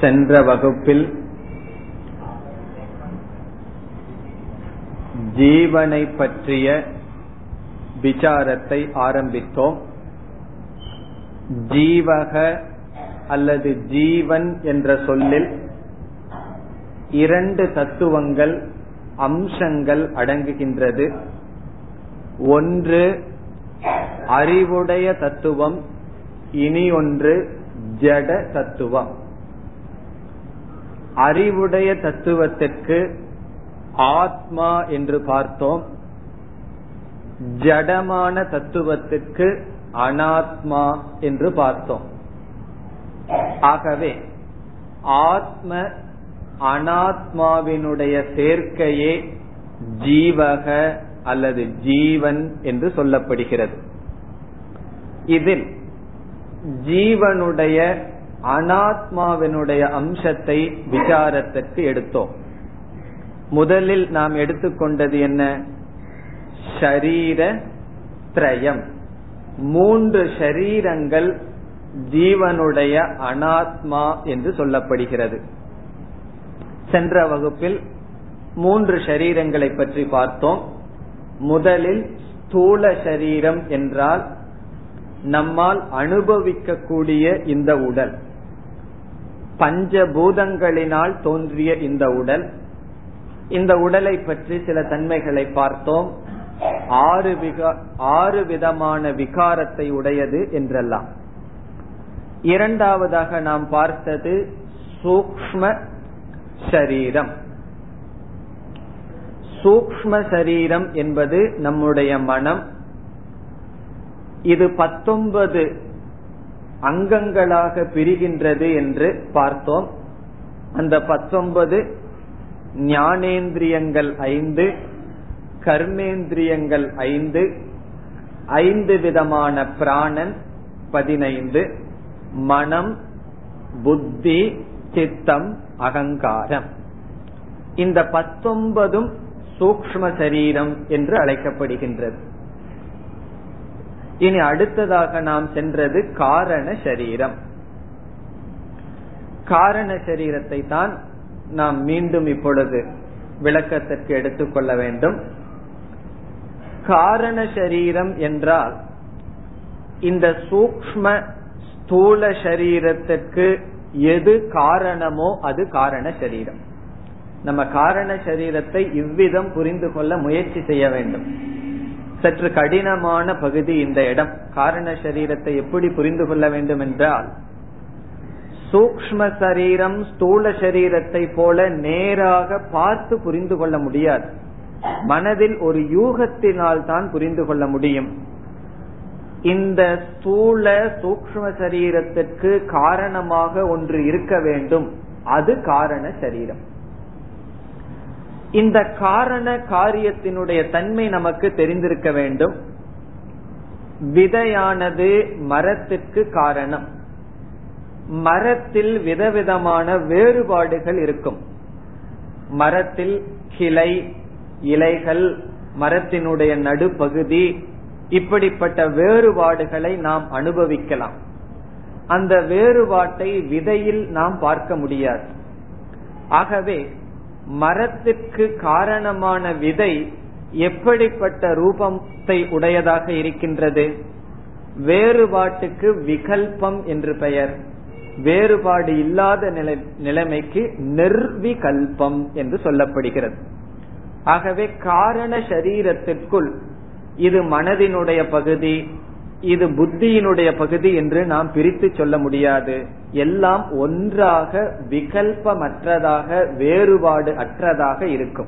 சென்ற வகுப்பில் ஜீவனை பற்றிய விசாரத்தை ஆரம்பித்தோம். ஜீவக அல்லது ஜீவன் என்ற சொல்லில் இரண்டு தத்துவங்கள் அம்சங்கள் அடங்குகின்றது. ஒன்று அறிவுடைய தத்துவம் இனி ஒன்று ஜட தத்துவம். அறிவுடைய தத்துவத்திற்கு ஆத்மா என்று பார்த்தோம். ஜடமான தத்துவத்துக்கு அனாத்மா என்று பார்த்தோம். ஆகவே ஆத்ம அனாத்மாவினுடைய சேர்க்கையே ஜீவக அல்லது ஜீவன் என்று சொல்லப்படுகிறது. இதில் ஜீவனுடைய அனாத்மாவினுடைய அம்சத்தை விசாரத்திற்கு எடுத்தோம். முதலில் நாம் எடுத்துக்கொண்டது என்ன? ஷரீர திரயம் மூன்று ஷரீரங்கள் ஜீவனுடைய அனாத்மா என்று சொல்லப்படுகிறது. சென்ற வகுப்பில் மூன்று ஷரீரங்களை பற்றி பார்த்தோம். முதலில் ஸ்தூல சரீரம் என்றால் நம்மால் அனுபவிக்கக்கூடிய இந்த உடல். பஞ்சபூதங்களினால் தோன்றிய இந்த உடல். இந்த உடலை பற்றி சில தன்மைகளை பார்த்தோம். ஆறு ஆறு விதமான விகாரத்தை உடையது என்றெல்லாம். இரண்டாவதாக நாம் பார்த்தது சூக்ம சரீரம். சூக்ம சரீரம் என்பது நம்முடைய மனம். இது பத்தொன்பது அங்கங்களாக பிரிகின்றது என்று பார்த்தோம். அந்த பத்தொன்பது ஞானேந்திரியங்கள் ஐந்து கர்மேந்திரியங்கள் ஐந்து ஐந்து விதமான பிராணன் பதினைந்து மனம் புத்தி சித்தம் அகங்காரம். இந்த பத்தொன்பதும் சூக்ம சரீரம் என்று அழைக்கப்படுகின்றது. இனி அடுத்ததாக நாம் சென்றது காரண சரீரம். காரண சரீரத்தை தான் நாம் மீண்டும் இப்பொழுது விளக்கத்திற்கு எடுத்துக்கொள்ள வேண்டும். காரண சரீரம் என்றால் இந்த சூக்ம ஸ்தூல சரீரத்திற்கு எது காரணமோ அது காரண சரீரம். நம்ம காரண சரீரத்தை இவ்விதம் புரிந்து கொள்ள முயற்சி செய்ய வேண்டும். சற்று கடினமான பகுதி இந்த இடம். காரண சரீரத்தை எப்படி புரிந்து கொள்ள வேண்டும் என்றால் சூக்ம சரீரம் ஸ்தூல சரீரத்தை போல நேராக பார்த்து புரிந்து கொள்ள முடியாது. மனதில் ஒரு யூகத்தினால் தான் புரிந்து கொள்ள முடியும். இந்த ஸ்தூல சூக்ம சரீரத்திற்கு காரணமாக ஒன்று இருக்க வேண்டும். அது காரண சரீரம். இந்த காரண காரியத்தினுடைய தன்மை நமக்கு தெரிந்திருக்க வேண்டும். விதையானது மரத்திற்கு காரணம். மரத்தில் விதவிதமான வேறுபாடுகள் இருக்கும். மரத்தில் கிளை இலைகள் மரத்தினுடைய நடுப்பகுதி இப்படிப்பட்ட வேறுபாடுகளை நாம் அனுபவிக்கலாம். அந்த வேறுபாட்டை விதையில் நாம் பார்க்க முடியாது. ஆகவே மரத்திற்கு காரணமான விதை எப்படிப்பட்ட ரூபத்தை உடையதாக இருக்கின்றது? வேறுபாட்டுக்கு விகல்பம் என்று பெயர். வேறுபாடு இல்லாத நிலைமைக்கு நிர்விகல்பம் என்று சொல்லப்படுகிறது. ஆகவே காரண சரீரத்திற்குள் இது மனதினுடைய பகுதி இது புத்தியினுடைய பகுதி என்று நாம் பிரித்து சொல்ல முடியாது. எல்லாம் ஒன்றாக விகல்பமற்றதாக வேறுபாடு அற்றதாக இருக்கும்.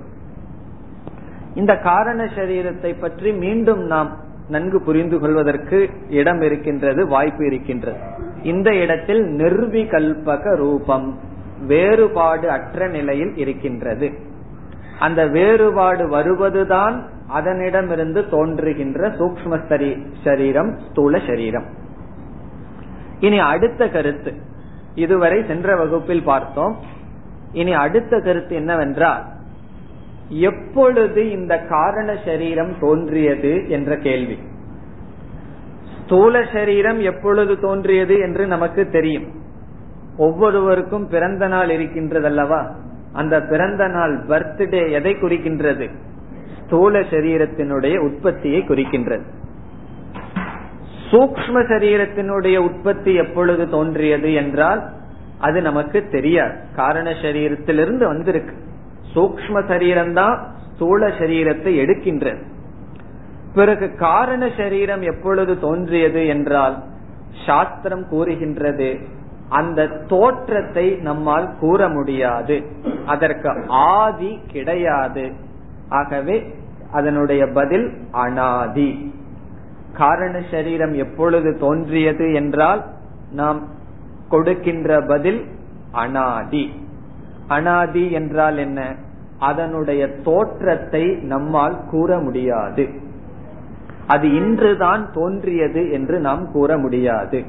இந்த காரண சரீரத்தை பற்றி மீண்டும் நாம் நன்கு புரிந்து கொள்வதற்கு இடம் இருக்கின்றது வாய்ப்பு இருக்கின்றது. இந்த இடத்தில் நிர்விகல்பக ரூபம் வேறுபாடு அற்ற நிலையில் இருக்கின்றது. அந்த வேறுபாடு வருவதுதான் அதனிடமிருந்து தோன்றுகின்ற சூக்ம சரீரம் ஸ்தூல சரீரம். இனி அடுத்த கருத்து. இதுவரை சென்ற வகுப்பில் பார்த்தோம். இனி அடுத்த கருத்து என்னவென்றால் எப்பொழுது இந்த காரண சரீரம் தோன்றியது என்ற கேள்வி. ஸ்தூல சரீரம் எப்பொழுது தோன்றியது என்று நமக்கு தெரியும். ஒவ்வொருவருக்கும் பிறந்த நாள் இருக்கின்றதல்லவா? அந்த பிறந்த நாள் பர்த்டே எதை குறிக்கின்றது? ஸ்தூல சரீரத்தினுடைய உற்பத்தியை குறிக்கின்றது. சூக்ம சரீரத்தினுடைய உற்பத்தி எப்பொழுது தோன்றியது என்றால் அது நமக்கு தெரியாது. காரண சரீரத்திலிருந்து வந்திருக்கு. சூக்ம சரீரம்தான் ஸ்தூல சரீரத்தை எடுக்கின்றது. பிறகு காரண சரீரம் எப்பொழுது தோன்றியது என்றால் சாஸ்திரம் கூறுகின்றது அந்த தோற்றத்தை நம்மால் கூற முடியாது. அதற்கு ஆதி கிடையாது. ஆகவே அதனுடைய பதில் அனாதி. காரண சரீரம் எப்பொழுது தோன்றியது என்றால் நாம் கொடுக்கின்ற பதில் அனாதி. அனாதி என்றால் என்ன? அதனுடைய தோற்றத்தை நம்மால் கூற முடியாது. அது இன்றுதான் தோன்றியது என்று நாம் கூற முடியாது.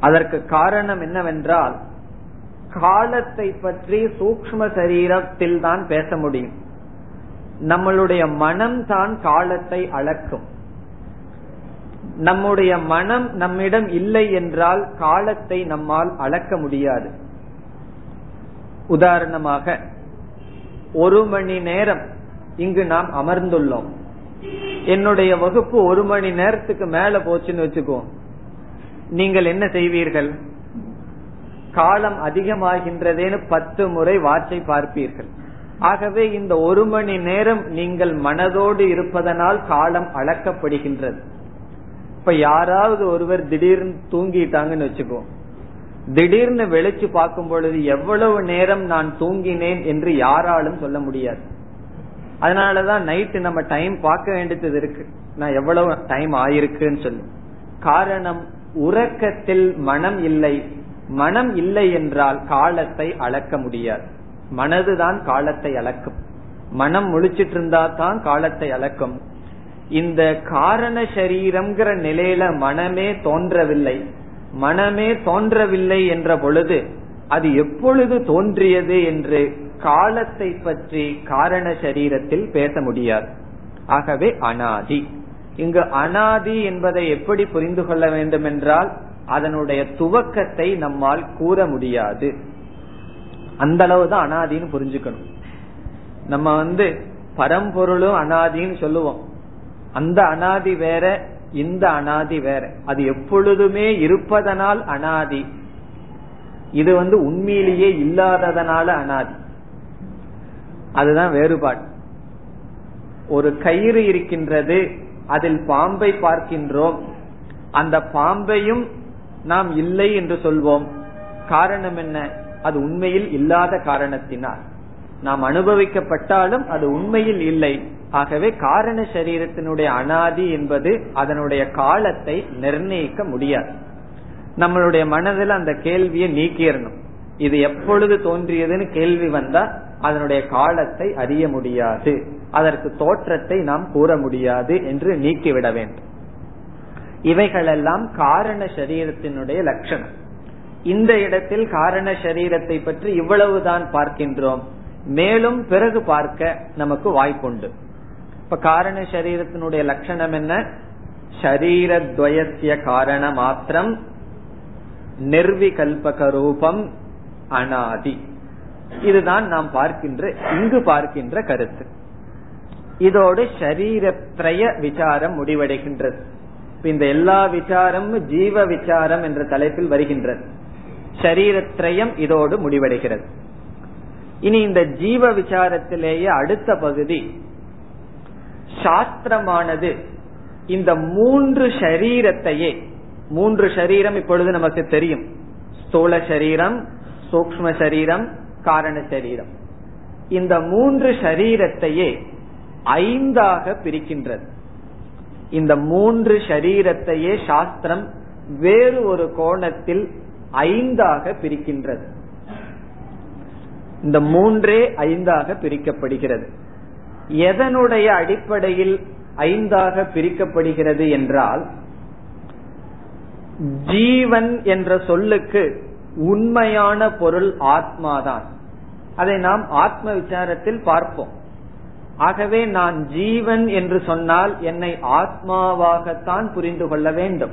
அதற்கு காரணம் என்னவென்றால் காலத்தை பற்றி சூக்ம சரீரத்தில் தான் பேச முடியும். நம்மளுடைய மனம் தான் காலத்தை அளக்கும். நம்முடைய மனம் நம்மிடம் இல்லை என்றால் காலத்தை நம்மால் அளக்க முடியாது. உதாரணமாக ஒரு மணி நேரம் இங்கு நாம் அமர்ந்துள்ளோம். என்னுடைய வகுப்பு ஒரு மணி நேரத்துக்கு மேல போச்சுன்னு வச்சுக்கோ. நீங்கள் என்ன செய்வீர்கள்? காலம் அதிகமாகின்றதேன்னு பத்து முறை வாட்சை பார்ப்பீர்கள். ஆகவே இந்த ஒரு மணி நேரம் நீங்கள் மனதோடு இருப்பதனால் காலம் அளக்கப்படுகின்றது. இப்ப யாராவது ஒருவர் திடீர்னு தூங்கிட்டாங்கன்னு வச்சுக்கோ திடீர்னு வெளிச்சு பார்க்கும் பொழுது எவ்வளவு நேரம் நான் தூங்கினேன் என்று யாராலும் சொல்ல முடியாது. அதனாலதான் நைட்டு நம்ம டைம் பார்க்க வேண்டியது இருக்கு. நான் எவ்வளவு டைம் ஆயிருக்குன்னு சொல்லு. காரணம் உறக்கத்தில் மனம் இல்லை. மனம் இல்லை என்றால் காலத்தை அளக்க முடியாது. மனதுதான் காலத்தை அளக்கும். மனம் முழிச்சிட்டு இருந்தா தான் காலத்தை அளக்கும். இந்த காரண சரீரம்ங்கிற நிலையில மனமே தோன்றவில்லை. மனமே தோன்றவில்லை என்ற பொழுது அது எப்பொழுது தோன்றியது என்று காலத்தை பற்றி காரண சரீரத்தில் பேச முடியாது. ஆகவே அனாதி. இங்கு அனாதி என்பதை எப்படி புரிந்து கொள்ள வேண்டும் என்றால் அதனுடைய துவக்கத்தை நம்மால் கூற முடியாது. அந்த அளவுதான் அனாதின்னு புரிஞ்சுக்கணும். நம்ம வந்து பரம்பொருளும் அனாதின்னு சொல்லுவோம். அந்த அனாதி வேற இந்த அனாதி வேற. அது எப்பொழுதுமே இருப்பதனால் அனாதி. இது வந்து உண்மையிலேயே இல்லாததனால அனாதி. அதுதான் வேறுபாடு. ஒரு கயிறு இருக்கின்றது அதில் பாம்பை பார்க்கின்றோம். அந்த பாம்பையும் நாம் இல்லை என்று சொல்வோம். காரணம் என்ன? அது உண்மையில் இல்லாத காரணத்தினால். நாம் அனுபவிக்கப்பட்டாலும் அது உண்மையில் இல்லை. ஆகவே காரண சரீரத்தினுடைய அனாதி என்பது அதனுடைய காலத்தை நிர்ணயிக்க முடியாது. நம்மளுடைய மனதில் அந்த கேள்வியை நீக்கிடணும் இது எப்பொழுது தோன்றியதுன்னு கேள்வி வந்தா அதனுடைய காலத்தை அறிய முடியாது. அதற்கு தோற்றத்தை நாம் கூற முடியாது என்று நீக்கிவிட வேண்டும். இவைகளெல்லாம் காரண சரீரத்தினுடைய லட்சணம். இந்த இடத்தில் காரண சரீரத்தை பற்றி இவ்வளவுதான் பார்க்கின்றோம். மேலும் பிறகு பார்க்க நமக்கு வாய்ப்புண்டு. இப்ப காரண சரீரத்தினுடைய லட்சணம் என்ன? சரீரத்வயசிய காரண மாத்திரம் நிர்விகல்பக ரூபம் அனாதி. இதுதான் நாம் பார்க்கின்ற இங்கு பார்க்கின்ற கருத்து. இதோடு சரீரத்ய விசாரம் முடிவடைகின்றது. இந்த எல்லா விசாரமும் ஜீவ விசாரம் என்ற தலைப்பில் வருகின்றது சரீரத்ரயம் இதோடு முடிவடைகிறது. இனி இந்த ஜீவ விசாரத்திலேயே அடுத்த பகுதி சாஸ்திரமானது இந்த மூன்று ஷரீரத்தையே மூன்று ஷரீரம் இப்பொழுது நமக்கு தெரியும். ஸ்தூல சரீரம் சூக்ம சரீரம் காரண சரீரம் இந்த மூன்று ஷரீரத்தையே ஐந்தாக பிரிக்கின்றது. இந்த மூன்று ஷரீரத்தையே சாஸ்திரம் வேறு ஒரு கோணத்தில் ஐந்தாக பிரிக்கின்றது. இந்த மூன்றே ஐந்தாக பிரிக்கப்படுகிறது. எதனுடைய அடிப்படையில் ஐந்தாக பிரிக்கப்படுகிறது என்றால் ஜீவன் என்ற சொல்லுக்கு உண்மையான பொருள் ஆத்மாதான். அதை நாம் ஆத்ம விசாரத்தில் பார்ப்போம். ஆகவே நான் ஜீவன் என்று சொன்னால் என்னை ஆத்மாவாகத்தான் புரிந்து கொள்ள வேண்டும்.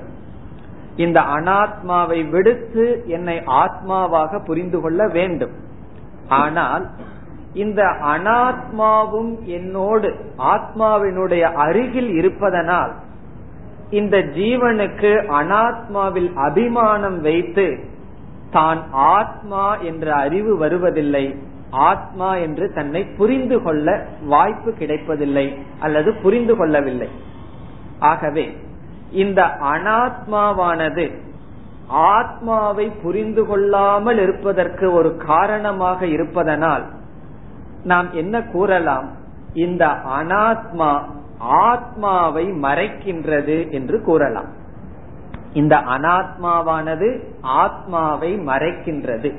இந்த அனாத்மாவை விடுத்து என்னை ஆத்மாவாக புரிந்து கொள்ள வேண்டும். ஆனால் இந்த அனாத்மாவும் என்னோடு ஆத்மாவினுடைய அருகில் இருப்பதனால் இந்த ஜீவனுக்கு அனாத்மாவில் அபிமானம் வைத்து தான் ஆத்மா என்ற அறிவு வருவதில்லை. ஆத்மா என்று தன்னை புரிந்து கொள்ள வாய்ப்பு கிடைப்பதில்லை அல்லது புரிந்து கொள்ளவில்லை. ஆகவே இந்த அனாத்மாவானது ஆத்மாவை புரிந்து கொள்ளாமல் இருப்பதற்கு ஒரு காரணமாக இருப்பதனால் நாம் என்ன கூறலாம்? இந்த அனாத்மா ஆத்மாவை மறைக்கின்றது என்று கூறலாம். இந்த அனாத்மாவானது ஆத்மாவை மறைக்கின்றது.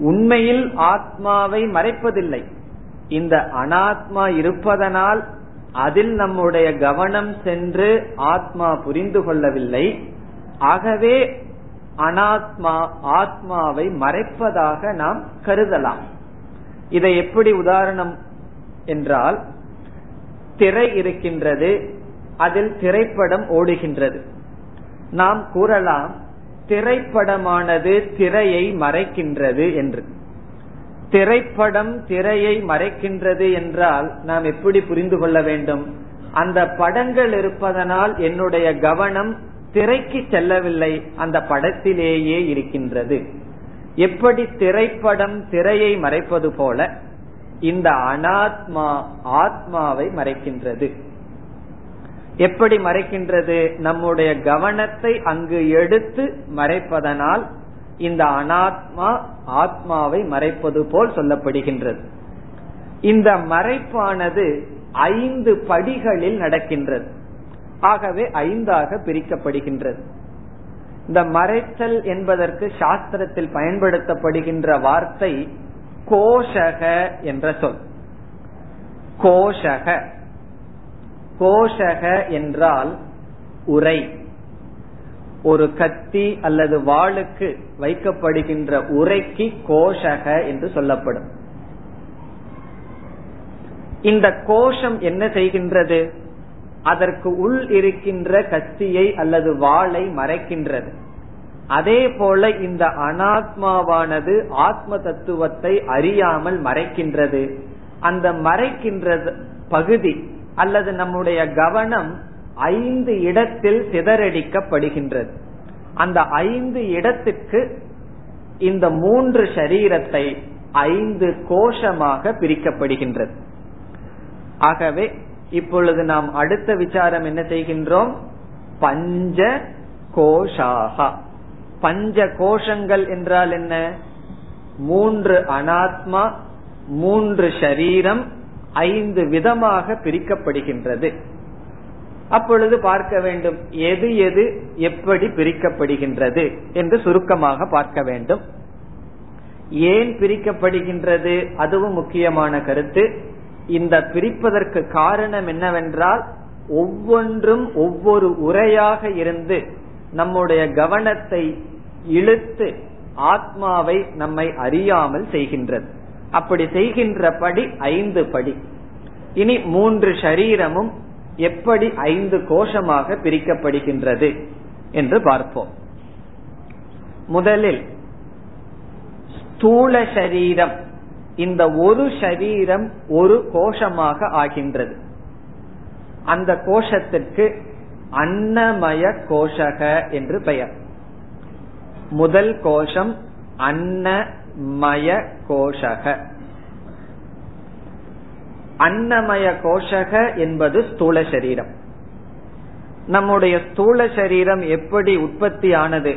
உண்மையில் ஆத்மாவை மறைப்பதில்லை. இந்த அனாத்மா இருப்பதனால் அதில் நம்முடைய கவனம் சென்று ஆத்மா புரிந்து கொள்ளவில்லை. ஆகவே அனாத்மா ஆத்மாவை மறைப்பதாக நாம் கருதலாம். இதை எப்படி உதாரணம் என்றால் திரை இருக்கின்றது அதில் திரைப்படம் ஓடுகின்றது. நாம் கூறலாம் திரைப்படமானது திரையை மறைக்கின்றது என்று. திரைப்படம் திரையை மறைக்கின்றது என்றால் நாம் எப்படி புரிந்து கொள்ள வேண்டும்? அந்த படங்கள் இருப்பதனால் என்னுடைய கவனம் திரைக்கு செல்லவில்லை அந்த படத்திலேயே இருக்கின்றது. எப்படி திரைப்படம் திரையை மறைப்பது போல இந்த அனாத்மா ஆத்மாவை மறைக்கின்றது. எப்படி மறைக்கின்றது? நம்முடைய கவனத்தை அங்கு எடுத்து மறைப்பதனால் இந்த அனாத்மா ஆத்மாவை மறைப்பது போல் சொல்லப்படுகின்றது. இந்த மறைப்பானது ஐந்து படிகளில் நடக்கின்றது. ஆகவே ஐந்தாக பிரிக்கப்படுகின்றது. இந்த மறைத்தல் என்பதற்கு சாஸ்திரத்தில் பயன்படுத்தப்படுகின்ற வார்த்தை கோஷக என்ற சொல். கோஷக. கோஷக என்றால் உரை. ஒரு கத்தி அல்லது வாளுக்கு வைக்கப்படுகின்ற உரைக்கு கோஷக என்று சொல்லப்படும். இந்த கோஷம் என்ன செய்கின்றது? அதற்கு உள் இருக்கின்ற கத்தியை அல்லது வாளை மறைக்கின்றது. அதே போல இந்த அனாத்மாவானது ஆத்ம தத்துவத்தை அறியாமல் மறைக்கின்றது. அந்த மறைக்கின்றது பகுதி அல்லது நம்முடைய கவனம் ஐந்து இடத்தில் சிதறடிக்கப்படுகின்றது. அந்த ஐந்து இடத்துக்கு இந்த மூன்று சரீரத்தை ஐந்து கோஷமாக பிரிக்கப்படுகின்றது. ஆகவே இப்பொழுது நாம் அடுத்த விசாரம் என்ன செய்கின்றோம்? பஞ்ச கோஷாகா. பஞ்ச கோஷங்கள் என்றால் என்ன? மூன்று அனாத்மா மூன்று ஷரீரம் ஐந்து விதமாக பிரிக்கப்படுகின்றது. அப்பொழுது பார்க்க வேண்டும் எது எது எப்படி பிரிக்கப்படுகின்றது என்று சுருக்கமாக பார்க்க வேண்டும். ஏன் பிரிக்கப்படுகின்றது? அதுவும் முக்கியமான கருத்து. இந்த பிரிப்பதற்கு காரணம் என்னவென்றால் ஒவ்வொன்றும் ஒவ்வொரு உரையாக இருந்து நம்முடைய கவனத்தை இழுத்து ஆத்மாவை நம்மை அறியாமல் செய்கின்றது. அப்படி செய்கின்ற படி ஐந்து படி. இனி மூன்று ஷரீரமும் எப்படி ஐந்து கோஷமாக பிரிக்கப்படுகின்றது என்று பார்ப்போம். முதலில் ஸ்தூல சரீரம். இந்த ஒரு சரீரம் ஒரு கோஷமாக ஆகின்றது. அந்த கோஷத்திற்கு அன்னமய கோஷக என்று பெயர். முதல் கோஷம் அன்ன மய கோஷக அன்னமய கோஷக என்பது ஸ்தூல சரீரம். நம்முடைய ஸ்தூல சரீரம் எப்படி உற்பத்தி ஆனது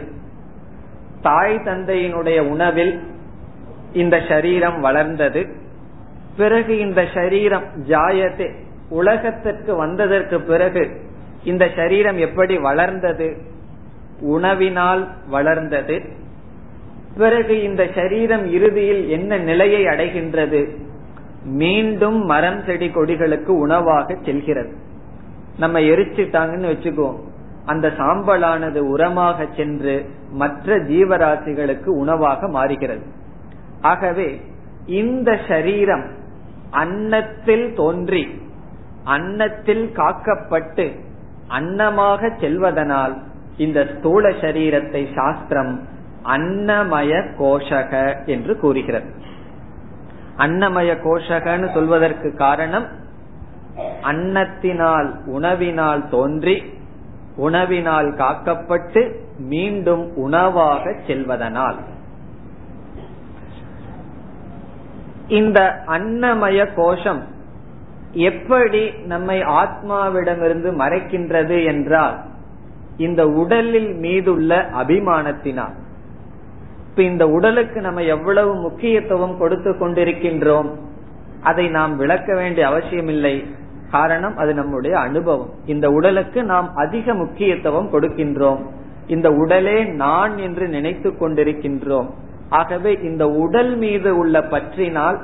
தாய் தந்தையினுடைய உணவில் இந்த சரீரம் வளர்ந்தது. பிறகு இந்த சரீரம் ஜாயத்தை உலகத்திற்கு வந்ததற்கு பிறகு இந்த சரீரம் எப்படி வளர்ந்தது? உணவினால் வளர்ந்தது. பிறகு இந்த சரீரம் இறுதியில் என்ன நிலையை அடைகின்றது? மீண்டும் மரம் செடி கொடிகளுக்கு உணவாக செல்கிறது. நம்ம எரிச்சிட்டாங்கன்னு வச்சுக்குவோம் அந்த சாம்பலானது உரமாக சென்று மற்ற ஜீவராசிகளுக்கு உணவாக மாறுகிறது. ஆகவே இந்த சரீரம் அன்னத்தில் தோன்றி அன்னத்தில் காக்கப்பட்டு அன்னமாக செல்வதனால் இந்த ஸ்தூல சரீரத்தை சாஸ்திரம் அன்னமய கோஷக என்று கூறுகிறது. அன்னமய கோஷகன்னு சொல்வதற்கு காரணம் அன்னத்தினால் உணவினால் தோன்றி உணவினால் காக்கப்பட்டு மீண்டும் உணவாக செல்வதனால். இந்த அன்னமய கோஷம் எப்படி நம்மை ஆத்மாவிடமிருந்து மறைக்கின்றது என்றால் இந்த உடலில் மீதுள்ள அபிமானத்தினால். இப்ப இந்த உடலுக்கு நம்ம எவ்வளவு முக்கியத்துவம் கொடுத்து கொண்டிருக்கின்றோம் அதை நாம் விளக்க வேண்டிய அவசியமில்லை. காரணம் அது நம்முடைய அனுபவம். இந்த உடலுக்கு நாம் அதிக முக்கியத்துவம் கொடுக்கின்றோம். இந்த உடலே நான் என்று நினைத்து கொண்டிருக்கின்றோம். ஆகவே இந்த உடல் மீது உள்ள பற்றினால்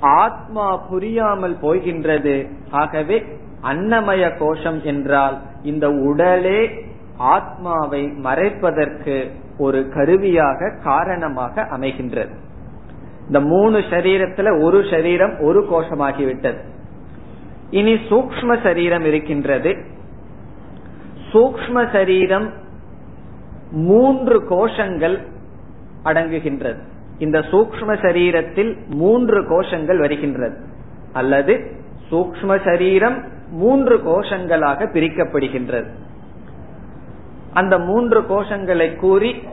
ஆத்மா புரியாமல் போகின்றது. ஆகவே அன்னமய கோஷம் என்றால் இந்த உடலே ஆத்மாவை மறைப்பதற்கு ஒரு கருவியாக காரணமாக அமைகின்றது. இந்த மூணு சரீரத்துல ஒரு சரீரம் ஒரு கோஷமாகிவிட்டது. இனி சூக்ம சரீரம் இருக்கின்றது. சூக்ம சரீரம் மூன்று கோஷங்கள் அடங்குகின்றது. இந்த சூக்ம சரீரத்தில் மூன்று கோஷங்கள் வருகின்றது. அல்லது சூக்ம சரீரம் மூன்று கோஷங்களாக பிரிக்கப்படுகின்றது. அந்த மூன்று கோஷங்களை கூறி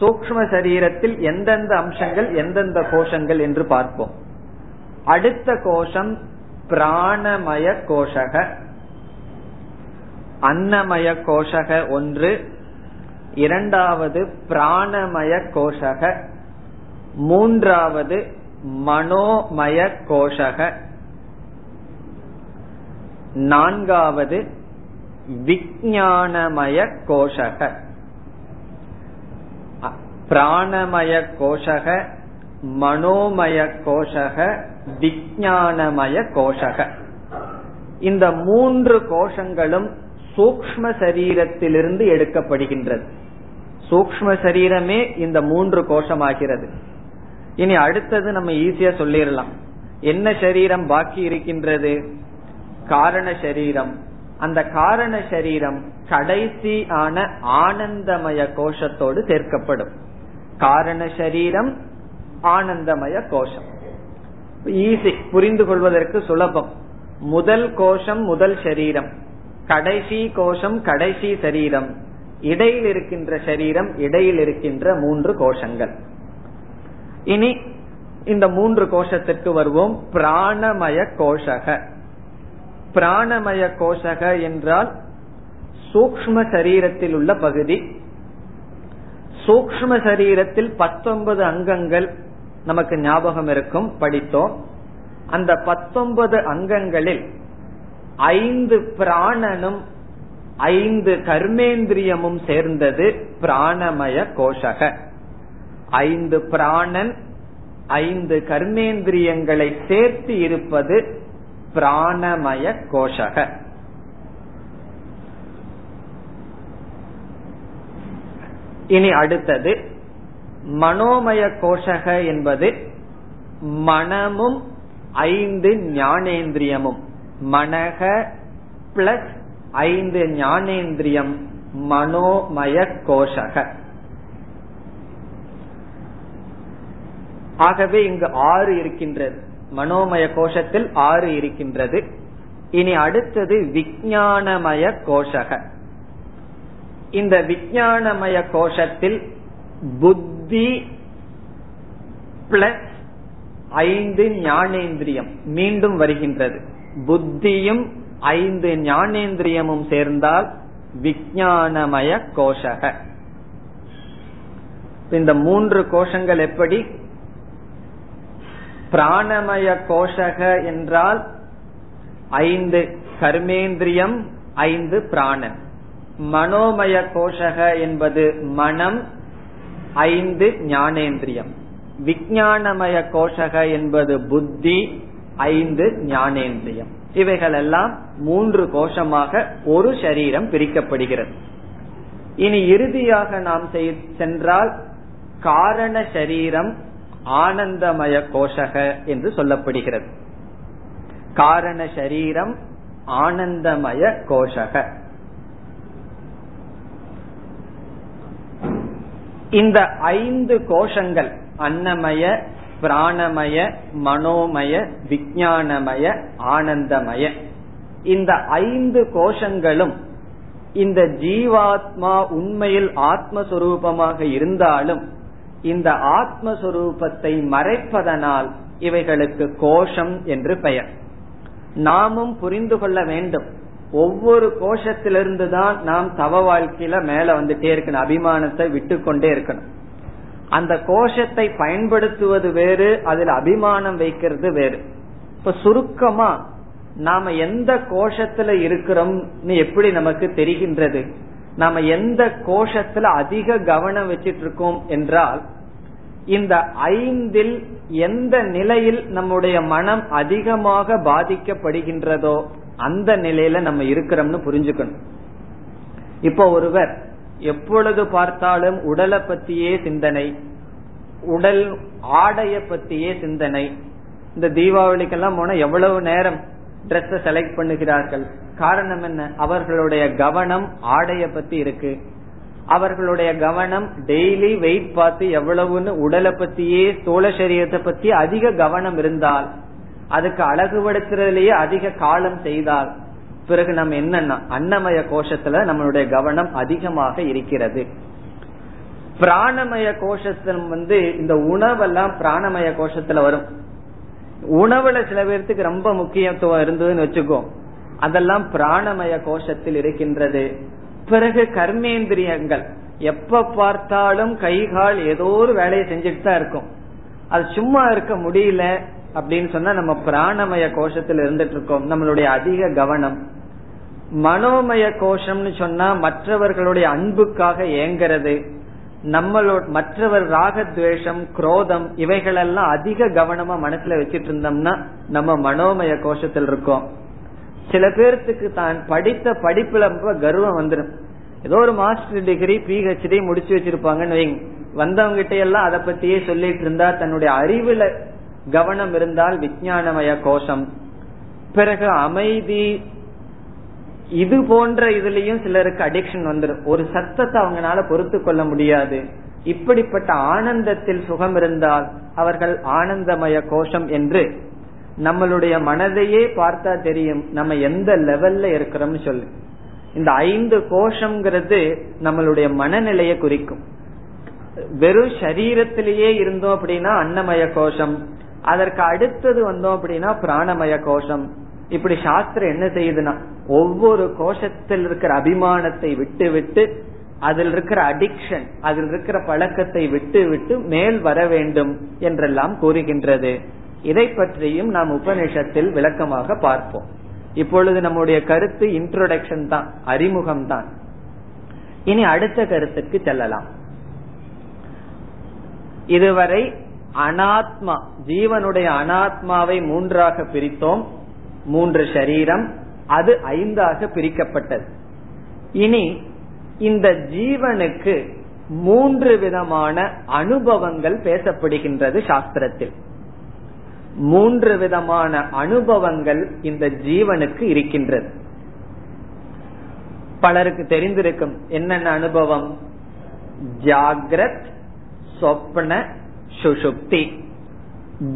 சூக்ம சரீரத்தில் எந்தெந்த அம்சங்கள் எந்தெந்த கோஷங்கள் என்று பார்ப்போம். அடுத்த கோஷம் பிராணமய கோஷக. அன்னமய கோஷக ஒன்று. இரண்டாவது பிராணமய கோஷக. மூன்றாவது மனோமய கோஷக. நான்காவது விஜயானமய கோஷக பிராணமய கோஷக மனோமய கோஷக விஜயானமய கோஷக இந்த மூன்று கோஷங்களும் சூக்ம சரீரத்திலிருந்து எடுக்கப்படுகின்றது. சூக்ம சரீரமே இந்த மூன்று கோஷமாகிறது. இனி அடுத்தது நம்ம ஈஸியா சொல்லிடலாம். என்ன சரீரம் பாக்கி இருக்கின்றது? காரண சரீரம். அந்த காரண சரீரம் கடைசி ஆன ஆனந்தமய கோஷத்தோடு சேர்க்கப்படும். காரண சரீரம் ஆனந்தமய கோஷம். ஈஸி புரிந்து கொள்வதற்கு சுலபம். முதல் கோஷம் முதல் சரீரம். கடைசி கோஷம் கடைசி சரீரம். இடையில் இருக்கின்ற சரீரம் இடையில் இருக்கின்ற மூன்று கோஷங்கள். இனி இந்த மூன்று கோஷத்திற்கு வருவோம். பிராணமய கோஷக. பிராணமய கோஷக என்றால் சூக்ம சரீரத்தில் உள்ள பகுதி. சூக்ம சரீரத்தில் பத்தொன்பது அங்கங்கள் நமக்கு ஞாபகம் இருக்கும் படித்தோம். அந்த பத்தொன்பது அங்கங்களில் ஐந்து பிராணனும் ஐந்து கர்மேந்திரியமும் சேர்ந்தது பிராணமய கோஷக. ஐந்து பிராணன் ஐந்து கர்மேந்திரியங்களை சேர்த்து இருப்பது பிராணமய கோஷக. இனி அடுத்தது மனோமய கோஷக என்பது மனமும் ஐந்து ஞானேந்திரியமும். மனக பிளஸ் ஐந்து ஞானேந்திரியம் மனோமய கோஷக. ஆகவே இங்கு ஆறு இருக்கின்றது. மனோமய கோஷத்தில் ஆறு இருக்கின்றது. இனி அடுத்தது விஜயானமய கோஷக. இந்த விஜயானமய கோஷத்தில் புத்தி பிளஸ் ஐந்து ஞானேந்திரியம் மீண்டும் வருகின்றது. புத்தியும் ஐந்து ஞானேந்திரியமும் சேர்ந்தால் விஜயானமய கோஷக. இந்த மூன்று கோஷங்கள் எப்படி பிராணமய கோஷக என்றால் ஐந்து கர்மேந்திரியம் ஐந்து பிராணன். மனோமய கோஷக என்பது மனம் ஐந்து ஞானேந்திரியம். விஞ்ஞானமய கோஷக என்பது புத்தி ஐந்து ஞானேந்திரியம். இவைகளெல்லாம் மூன்று கோஷமாக ஒரு சரீரம் பிரிக்கப்படுகிறது. இனி இறுதியாக நாம் சென்றால் காரண சரீரம் ஆனந்தமய கோஷக என்று சொல்லப்படுகிறது. காரண சரீரம் ஆனந்தமய கோஷக. இந்த ஐந்து கோஷங்கள் அன்னமய பிராணமய மனோமய விஜயானமய ஆனந்தமய இந்த ஐந்து கோஷங்களும் இந்த ஜீவாத்மா உண்மையில் ஆத்மஸ்வரூபமாக இருந்தாலும் இந்த ஆத்மஸ்வரூபத்தை மறைப்பதனால் இவைகளுக்கு கோஷம் என்று பெயர். நாமும் புரிந்து கொள்ள வேண்டும். ஒவ்வொரு கோஷத்திலிருந்து தான் நாம் தவ வாழ்க்கையில மேல வந்துட்டே இருக்கணும் அபிமானத்தை விட்டு கொண்டே இருக்கணும். அந்த கோஷத்தை பயன்படுத்துவது வேறு அதில் அபிமானம் வைக்கிறது வேறு. இப்ப சுருக்கமா நாம எந்த கோஷத்துல இருக்கிறோம்னு எப்படி நமக்கு தெரிகின்றது? நாம எந்த கோஷத்துல அதிக கவனம் வச்சிட்டு இருக்கோம் என்றால் இந்த ஐந்தில் எந்த நிலையில் நம்முடைய மனம் அதிகமாக பாதிக்கப்படுகின்றதோ அந்த நிலையில நம்ம இருக்கிறோம்னு புரிஞ்சுக்கணும். இப்போ ஒருவர் எப்பொழுது பார்த்தாலும் உடலை பத்தியே சிந்தனை உடல் ஆடைய பத்தியே சிந்தனை இந்த தீபாவளிக்கெல்லாம் போனா எவ்வளவு நேரம் ட்ரெஸ் செலக்ட் பண்ணுகிறார்கள். காரணம் என்ன? அவர்களுடைய கவனம் ஆடைய பத்தி இருக்கு. அவர்களுடைய கவனம் டெய்லி வெயிட் பார்த்து எவ்வளவுன்னு உடலை பத்தியே தோழ சரீரத்தை பத்தி அதிக கவனம் இருந்தால் அதுக்கு அழகுபடுத்துறதுலயே அதிக காலம் செய்தால் பிறகு நம்ம என்னன்னா அன்னமய கோஷத்துல நம்மளுடைய கவனம் அதிகமாக இருக்கிறது. பிராணமய கோஷத்தின் வந்து இந்த உணவெல்லாம் பிராணமய கோஷத்துல வரும். உணவுல சில பேர்த்துக்கு ரொம்ப முக்கியத்துவம் இருந்ததுன்னு வச்சுக்கோ. அதெல்லாம் பிராணமய கோஷத்தில் இருக்கின்றது. பிறகு கர்மேந்திரியங்கள். எப்ப பார்த்தாலும் கை கால் ஏதோ ஒரு வேலையை செஞ்சுட்டு தான் இருக்கும். அது சும்மா இருக்க முடியல அப்படின்னு சொன்னா நம்ம பிராணமய கோஷத்தில் இருந்துட்டு இருக்கோம். நம்மளுடைய அதிக கவனம். மனோமய கோஷம்னு சொன்னா மற்றவர்களுடைய அன்புக்காக ஏங்கிறது. நம்மளோட மற்றவர் ராகத்வேஷம் குரோதம் இவைகளெல்லாம் அதிக கவனமா மனசுல வச்சிட்டு இருந்தோம்னா நம்ம மனோமய கோஷத்தில் இருக்கோம். சில பேர்த்துக்கு தான் படித்த படிப்புல ரொம்ப கர்வம் வந்துடும் ஏதோ ஒரு மாஸ்டர் டிகிரி பிஹெச்டி முடிச்சு வச்சிருப்பாங்கன்னு வைங்க. வந்தவங்க கிட்ட எல்லாம் அதை பத்தியே சொல்லிட்டு இருந்தா தன்னுடைய அறிவுல கவனம் இருந்தால் விஞ்ஞானமய கோஷம். பிறகு அமைதி இது போன்ற இதுலயும் சிலருக்கு அடிக்ஷன் வந்துடும் ஒரு சத்தத்தை அவங்களால பொறுத்து கொள்ள முடியாது. இப்படிப்பட்ட ஆனந்தத்தில் சுகம் இருந்தால் அவர்கள் ஆனந்தமய கோஷம் என்று நம்மளுடைய மனதையே பார்த்தா தெரியும் நம்ம எந்த லெவல்ல இருக்கிறோம்னு சொல்லு. இந்த ஐந்து கோஷம்ங்கிறது நம்மளுடைய மனநிலையை குறிக்கும். வெறும் சரீரத்திலேயே இருந்தோம் அப்படின்னா அன்னமய கோஷம். அதற்கு அடுத்தது வந்தோம் அப்படின்னா பிராணமய கோஷம். இப்படி சாஸ்திரம் என்ன செய்யுதுன்னா ஒவ்வொரு கோஷத்தில் இருக்கிற அபிமானத்தை விட்டு விட்டு அதில் இருக்கிற அடிக்ஷன் அதில் இருக்கிற பழக்கத்தை விட்டு விட்டு மேல் வர வேண்டும் என்றெல்லாம் கூறுகின்றது. இதை பற்றியும் நாம் உபநிஷத்தில் விளக்கமாக பார்ப்போம். இப்பொழுது நம்முடைய கருத்து இன்ட்ரோடக்ஷன் தான் அறிமுகம் தான். இனி அடுத்த கருத்துக்கு செல்லலாம். இதுவரை அனாத்மா ஜீவனுடைய அனாத்மாவை மூன்றாக பிரித்தோம். மூன்று சரீரம் அது ஐந்தாக பிரிக்கப்பட்டது. இனி இந்த ஜீவனுக்கு மூன்று விதமான அனுபவங்கள் பேசப்படுகின்றது சாஸ்திரத்தில். மூன்று விதமான அனுபவங்கள் இந்த ஜீவனுக்கு இருக்கின்றது. பலருக்கு தெரிந்திருக்கும் என்னென்ன அனுபவம்? ஜாகிரத் சொப்ன சுஷுப்தி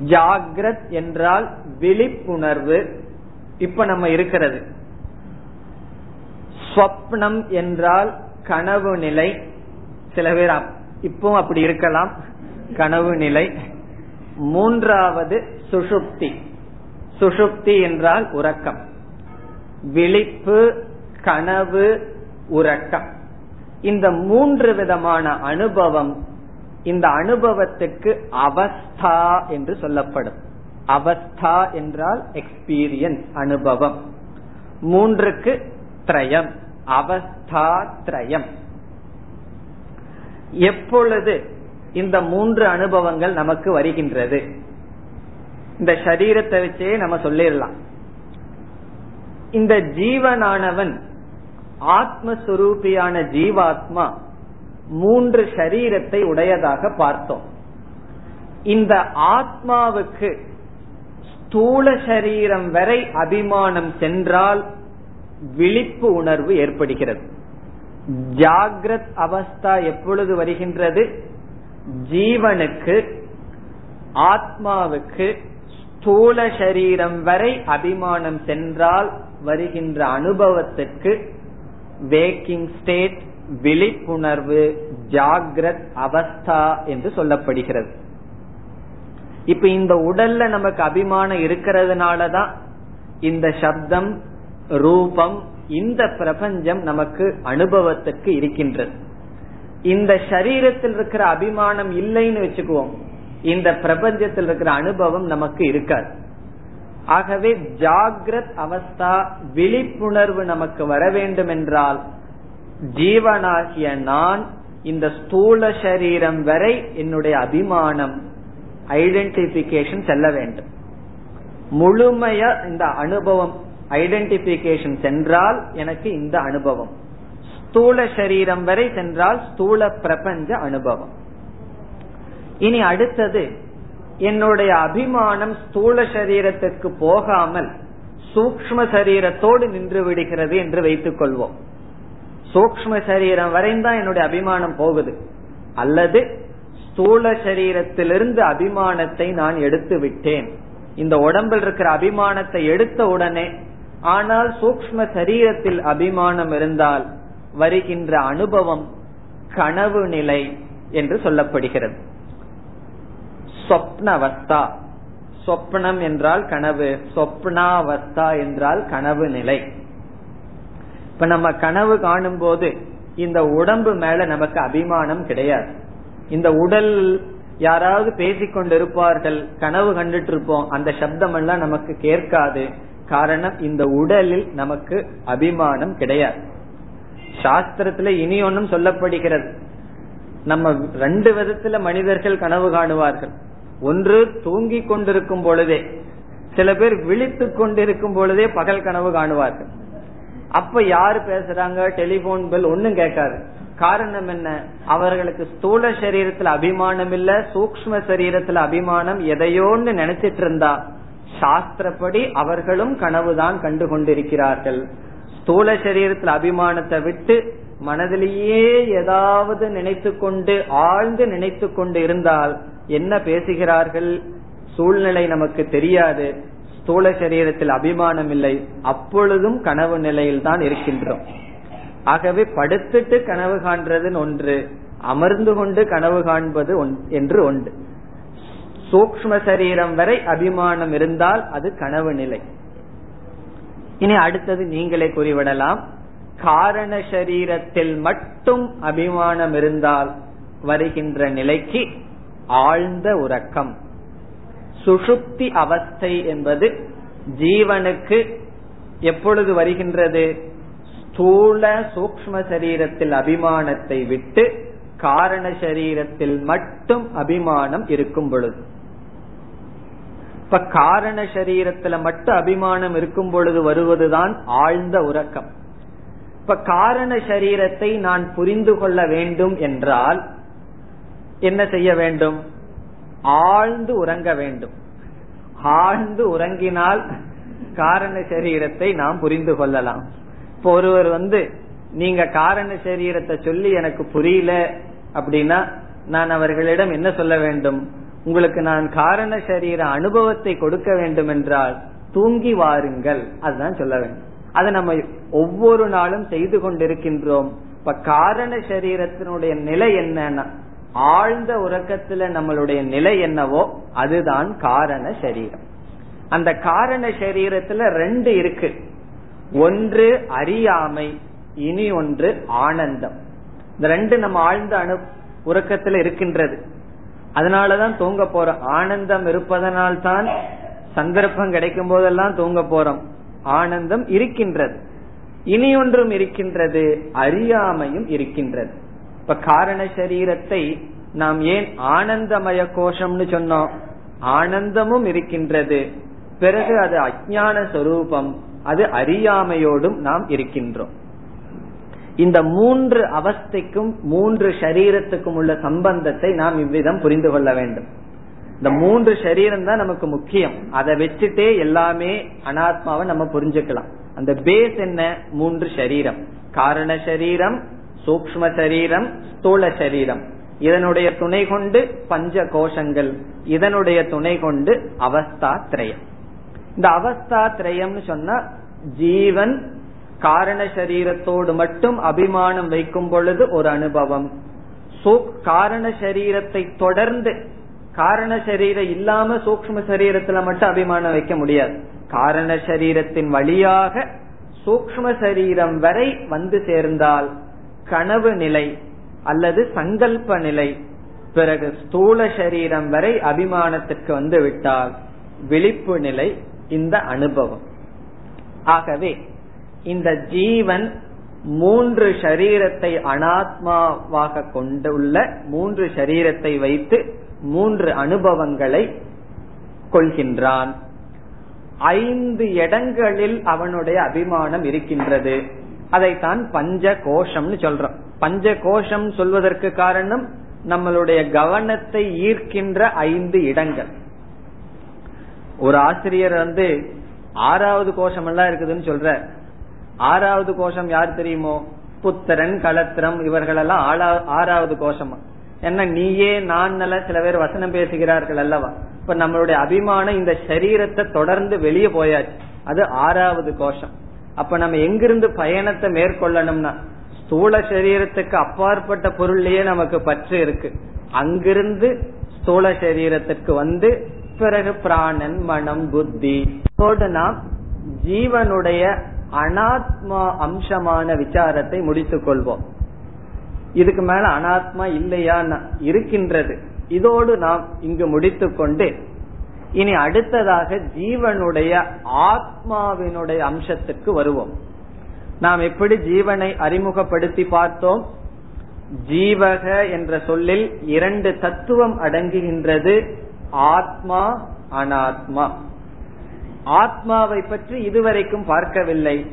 ஜாகிரத் என்றால் விழிப்புணர்வு இப்ப நம்ம இருக்கிறது. ஸ்வப்னம் என்றால் கனவு நிலை. சில பேர் இப்போ அப்படி இருக்கலாம். கனவு நிலை. மூன்றாவது சுஷுப்தி சுஷுப்தி என்றால் உறக்கம். விழிப்பு கனவு உறக்கம். இந்த மூன்று விதமான அனுபவம் இந்த அனுபவத்துக்கு அவஸ்தா என்று சொல்லப்படும். அவஸ்தா என்றால் எக்ஸ்பீரியன்ஸ் அனுபவம். மூன்றுக்கு திரயம் அவஸ்தா திரயம். எப்பொழுது இந்த மூன்று அனுபவங்கள் நமக்கு வருகின்றது? இந்த சரீரத்தை வச்சே நம்ம சொல்லிடலாம். இந்த ஜீவனானவன் ஆத்மஸ்வரூபியான ஜீவாத்மா மூன்று சரீரத்தை உடையதாக பார்த்தோம். இந்த ஆத்மாவுக்கு ஸ்தூல சரீரம் வரை அபிமானம் சென்றால் விழிப்பு உணர்வு ஏற்படுகிறது. ஜாகிரத் அவஸ்தா எப்பொழுது வருகின்றது? ஜீவனுக்கு ஆத்மாவுக்கு ஸ்தூல சரீரம் வரை அபிமானம் சென்றால் வருகின்ற அனுபவத்துக்கு வேக்கிங் ஸ்டேட் விழிப்புணர்வு ஜாகிரத் அவஸ்தா என்று சொல்லப்படுகிறது. இப்ப இந்த உடல்ல நமக்கு அபிமானம் இருக்கிறதுனாலதான் இந்த சப்தம் ரூபம் இந்த பிரபஞ்சம் நமக்கு அனுபவத்துக்கு இருக்கின்றது. இந்த சரீரத்தில் இருக்கிற அபிமானம் இல்லைன்னு வச்சுக்குவோம். இந்த பிரபஞ்சத்தில் இருக்கிற அனுபவம் நமக்கு இருக்காது. ஆகவே ஜாகிரத் அவஸ்தா விழிப்புணர்வு நமக்கு வர வேண்டும் என்றால் ஜீவனாகிய நான் இந்த ஸ்தூல சரீரம் வரை என்னுடைய அபிமானம் ஐடென்டிபிகேஷன் செல்ல வேண்டும். முழுமைய இந்த அனுபவம் ஐடென்டிபிகேஷன் சென்றால் எனக்கு இந்த அனுபவம். ஸ்தூல சரீரம் வரை சென்றால் ஸ்தூல பிரபஞ்ச அனுபவம். இனி அடுத்தது என்னுடைய அபிமானம் ஸ்தூல சரீரத்திற்கு போகாமல் சூக்ம சரீரத்தோடு நின்று விடுகிறது என்று வைத்துக் கொள்வோம். சூக்ம சரீரம் வரைந்தான் என்னுடைய அபிமானம் போகுது. அல்லது ஸ்தூல சரீரத்திலிருந்து அபிமானத்தை நான் எடுத்து விட்டேன். இந்த உடம்பில் இருக்கிற அபிமானத்தை எடுத்த உடனே ஆனால் சூக்ம சரீரத்தில் அபிமானம் இருந்தால் வருகின்ற அனுபவம் கனவு நிலை என்று சொல்லப்படுகிறது. சொப்னவஸ்தா. சொப்னம் என்றால் கனவு சொப்னாவஸ்தா என்றால் கனவு நிலை. இப்ப நம்ம கனவு காணும் போது இந்த உடம்பு மேல நமக்கு அபிமானம் கிடையாது. இந்த உடல் யாராவது பேசிக்கொண்டு இருப்பார்கள் கனவு கண்டுட்டு இருப்போம் அந்த சப்தம் எல்லாம் நமக்கு கேட்காது. காரணம் இந்த உடலில் நமக்கு அபிமானம் கிடையாது. சாஸ்திரத்துல இனி ஒன்னும் சொல்லப்படுகிறது. நம்ம ரெண்டு விதத்துல மனிதர்கள் கனவு காணுவார்கள். ஒன்று தூங்கி கொண்டிருக்கும் பொழுதே சில பேர் விழித்து கொண்டிருக்கும் பொழுதே பகல் கனவு காணுவார்கள். அப்ப யாரு பேசுறாங்க? டெலிபோன் பில் ஒன்னும் கேட்காது. காரணம் என்ன? அவர்களுக்கு ஸ்தூல சரீரத்துல அபிமானம் இல்ல சூக்ம சரீரத்துல அபிமானம் எதையோன்னு நினைச்சிட்டு இருந்தா சாஸ்திரப்படி அவர்களும் கனவுதான் கண்டு கொண்டிருக்கிறார்கள். ஸ்தூல சரீரத்துல அபிமானத்தை விட்டு மனதிலேயே ஏதாவது நினைத்து கொண்டு ஆழ்ந்து நினைத்து கொண்டு இருந்தால் என்ன பேசுகிறார்கள்? சூழ்நிலை நமக்கு தெரியாது. ஸ்தூல சரீரத்தில் அபிமானம் இல்லை. அப்பொழுதும் கனவு நிலையில் தான் இருக்கின்றோம். ஆகவே படுத்துட்டு கனவு காண்றதுன்னு ஒன்று அமர்ந்து கொண்டு கனவு காண்பது என்று ஒன்று. சூக்ம சரீரம் வரை அபிமானம் இருந்தால் அது கனவு நிலை. இனி அடுத்தது நீங்களே கூறிவிடலாம். காரண சரீரத்தில் மட்டும் அபிமானம் இருந்தால் வருகின்ற நிலைக்கு ஆழ்ந்த உறக்கம். சுஷுப்தி அவஸ்தை என்பது ஜீவனுக்கு எப்பொழுது வருகின்றது? ஸ்தூல சூக்ம சரீரத்தில் அபிமானத்தை விட்டு காரண சரீரத்தில் மட்டும் அபிமானம் இருக்கும் பொழுது. இப்ப காரண சரீரத்துல மட்டும் அபிமானம் இருக்கும் பொழுது வருவதுதான் ஆழ்ந்த உறக்கம். இப்ப காரண சரீரத்தை நான் புரிந்து கொள்ள வேண்டும் என்றால் என்ன செய்ய வேண்டும்? ஆழ்ந்து உறங்க வேண்டும். ஆழ்ந்து உறங்கினால் காரண சரீரத்தை நாம் புரிந்து கொள்ளலாம். இப்போ ஒருவர் வந்து நீங்க காரண சரீரத்தை சொல்லி எனக்கு புரியல அப்படின்னா நான் அவர்களிடம் என்ன சொல்ல வேண்டும்? உங்களுக்கு நான் காரண சரீர அனுபவத்தை கொடுக்க வேண்டும் என்றால் தூங்கி வாருங்கள். அதுதான் சொல்ல வேண்டும். அதை நம்ம ஒவ்வொரு நாளும் செய்து கொண்டிருக்கின்றோம். இப்ப காரண சரீரத்தினுடைய நிலை என்னன்னா ஆழ்ந்த உறக்கத்துல நம்மளுடைய நிலை என்னவோ அதுதான் காரண சரீரம். அந்த காரண சரீரத்துல ரெண்டு இருக்கு. ஒன்று அறியாமை இனி ஒன்று ஆனந்தம். இந்த ரெண்டு நம்ம ஆழ்ந்த அணு உறக்கத்துல இருக்கின்றது. அதனாலதான் தூங்க போறோம். ஆனந்தம் இருப்பதனால்தான் சந்தர்ப்பம் கிடைக்கும் போதெல்லாம் தூங்க போறோம். ஆனந்தம் இருக்கின்றது. இனி ஒன்றும் இருக்கின்றது. அறியாமையும் இருக்கின்றது. இப்ப காரண சரீரத்தை நாம் ஏன் ஆனந்தமய கோஷம்னு சொன்னோம்? ஆனந்தமும் இருக்கின்றது. பிறகு அது அஜான சொரூபம். அது அறியாமையோடும் நாம் இருக்கின்றோம். இந்த மூன்று அவஸ்தைக்கும் மூன்று சரீரத்துக்கும் உள்ள சம்பந்தத்தை நாம் இவ்விதம் புரிந்து கொள்ள வேண்டும். இந்த மூன்று சரீரம் தான் நமக்கு முக்கியம். அதை வச்சுட்டே எல்லாமே அனாத்மாவை நம்ம புரிஞ்சுக்கலாம். அந்த பேஸ் என்ன? மூன்று சரீரம் காரண சரீரம் சூக்ம சரீரம் ஸ்தூல சரீரம் இதனுடைய துணை கொண்டு பஞ்ச கோஷங்கள் இதனுடைய துணை கொண்டு அவஸ்தா திரயம் இந்த அவஸ்தா திரயம்னு சொன்னா ஜீவன் காரண சரீரத்தோடு மட்டும் அபிமானம் வைக்கும் பொழுது ஒரு அனுபவம். காரண சரீரத்தை தொடர்ந்து காரண சரீரம் இல்லாம சூக்ம சரீரத்துல மட்டும் அபிமானம் வைக்க முடியாது. காரண சரீரத்தின் வழியாக சூக்ம சரீரம் வரை வந்து சேர்ந்தால் கனவு நிலை அல்லது சங்கல்ப நிலை பிறகு ஸ்தூல சரீரம் வரை அபிமானத்திற்கு வந்து விட்டால் விழிப்பு நிலை இந்த அனுபவம். ஆகவே இந்த ஜீவன் மூன்று ஷரீரத்தை அனாத்மாவாக கொண்டுள்ள மூன்று ஷரீரத்தை வைத்து மூன்று அனுபவங்களை கொள்கின்றான். ஐந்து இடங்களில் அவனுடைய அபிமானம் இருக்கின்றது. அதைத்தான் பஞ்ச கோஷம்னு சொல்றோம். பஞ்ச கோஷம் சொல்வதற்கு காரணம் நம்மளுடைய கவனத்தை ஈர்க்கின்ற ஐந்து இடங்கள். ஒரு ஆசிரியர் வந்து ஆறாவது கோஷம் எல்லாம் இருக்குதுன்னு சொல்ற. ஆறாவது கோஷம் யார் தெரியுமோ? புத்திரன் களத்திரம் இவர்களெல்லாம் ஆறாவது கோஷமா. என்ன நீயே நான் சில பேர் வசனம் பேசுகிறார்கள் அல்லவா? இப்ப நம்மளுடைய அபிமானம் இந்த சரீரத்தை தொடர்ந்து வெளியே போயாச்சு. அது ஆறாவது கோஷம். அப்ப நம்ம எங்கிருந்து பயணத்தை மேற்கொள்ளணும்னா ஸ்தூல சரீரத்துக்கு அப்பாற்பட்ட பொருள்லயே நமக்கு பற்று இருக்கு. அங்கிருந்து ஸ்தூல சரீரத்திற்கு வந்து பிறகு பிராணன் மனம் புத்தி. நாம் ஜீவனுடைய அனாத்மா அம்சமான விசாரத்தை முடித்துக் கொள்வோம். இதுக்கு மேல அனாத்மா இல்லையா இருக்கின்றது. இதோடு நாம் இங்கு முடித்துக்கொண்டு இனி அடுத்ததாக ஜீவனுடைய ஆத்மாவினுடைய அம்சத்துக்கு வருவோம். நாம் எப்படி ஜீவனை அறிமுகப்படுத்தி பார்த்தோம்? ஜீவக என்ற சொல்லில் இரண்டு தத்துவம் அடங்குகின்றது. ஆத்மா அனாத்மா. ஆத்மாவை பற்றி இதுவரைக்கும் பார்க்கவில்லை.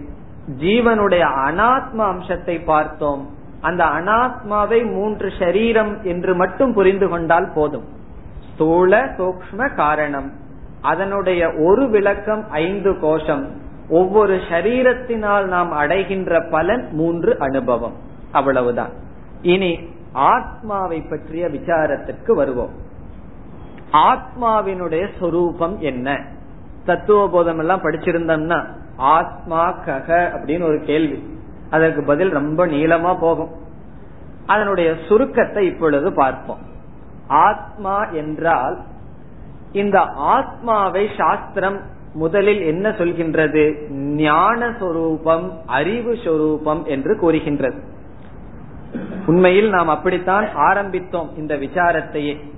ஜீவனுடைய அனாத்மா அம்சத்தை பார்த்தோம். அந்த அனாத்மாவை மூன்று சரீரம் என்று மட்டும் புரிந்து கொண்டால் போதும். ஸ்தூல சூக்ம காரணம். அதனுடைய ஒரு விளக்கம் ஐந்து கோஷம். ஒவ்வொரு சரீரத்தினால் நாம் அடைகின்ற பலன் மூன்று அனுபவம். அவ்வளவுதான். இனி ஆத்மாவை பற்றிய விசாரத்திற்கு வருவோம். ஆத்மாவினுடைய சொரூபம் என்ன? தத்துவ போதம் எல்லாம் படிச்சிருந்தோம்னா ஆத்மா கக அப்படின்னு ஒரு கேள்வி. அதற்கு பதில் ரொம்ப நீளமா போகும். அதனுடைய சுருக்கத்தை இப்பொழுது பார்ப்போம். ஆத்மா என்றால் இந்த ஆத்மாவை சாஸ்திரம் முதலில் என்ன சொல்கின்றது? ஞான சொரூபம் அறிவு சொரூபம் என்று கூறுகின்றது. உண்மையில் நாம் அப்படித்தான் ஆரம்பித்தோம் இந்த விசாரத்தையே.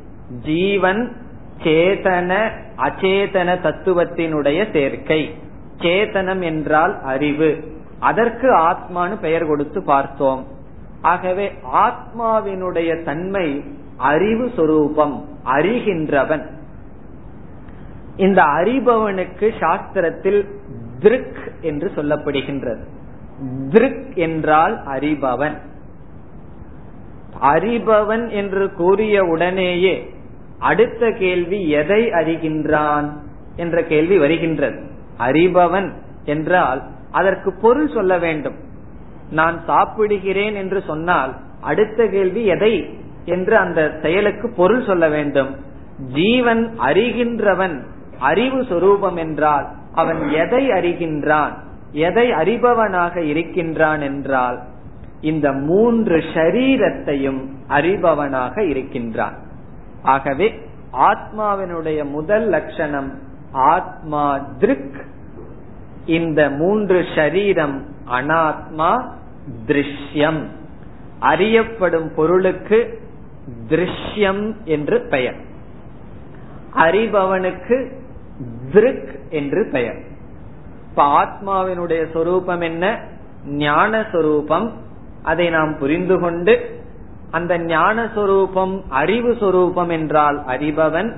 ஜீவன் சேதன அச்சேதன தத்துவத்தினுடைய சேர்க்கை. சேதனம் என்றால் அறிவு. அதற்கு ஆத்மானு பெயர் கொடுத்து பார்த்தோம். ஆகவே ஆத்மாவினுடைய தன்மை அறிவு சொரூபம் அறிகின்றவன். இந்த அறிபவனுக்கு சாஸ்திரத்தில் திருக் என்று சொல்லப்படுகின்றது. திருக் என்றால் அறிபவன். அறிபவன் என்று கூறிய உடனேயே அடுத்த கேள்வி எதை அறிகின்றான் என்ற கேள்வி வருகின்றது. அறிபவன் என்றால் அதற்கு பொருள் சொல்ல வேண்டும். நான் சாப்பிடுகிறேன் என்று சொன்னால் அடுத்த கேள்வி எதை என்று அந்த செயலுக்கு பொருள் சொல்ல வேண்டும். ஜீவன் அறிகின்றவன் அறிவு சொரூபம் என்றால் அவன் எதை அறிகின்றான் எதை அறிபவனாக இருக்கின்றான் என்றால் இந்த மூன்று ஷரீரத்தையும் அறிபவனாக இருக்கின்றான். ஆகவே ஆத்மாவினுடைய முதல் லட்சணம் ஆத்மா திருக். இந்த மூன்று ஷரீரம் அனாத்மா திருஷ்யம். அறியப்படும் பொருளுக்கு திருஷ்யம் என்று பெயர். அறிபவனுக்கு திருக் என்று பெயர். இப்ப ஆத்மாவினுடைய சொரூபம் என்ன? ஞான சொரூபம் அதை நாம் புரிந்து கொண்டு அந்த ஞானஸ்வரூபம் அறிவு சொரூபம் என்றால் அறிபவன்.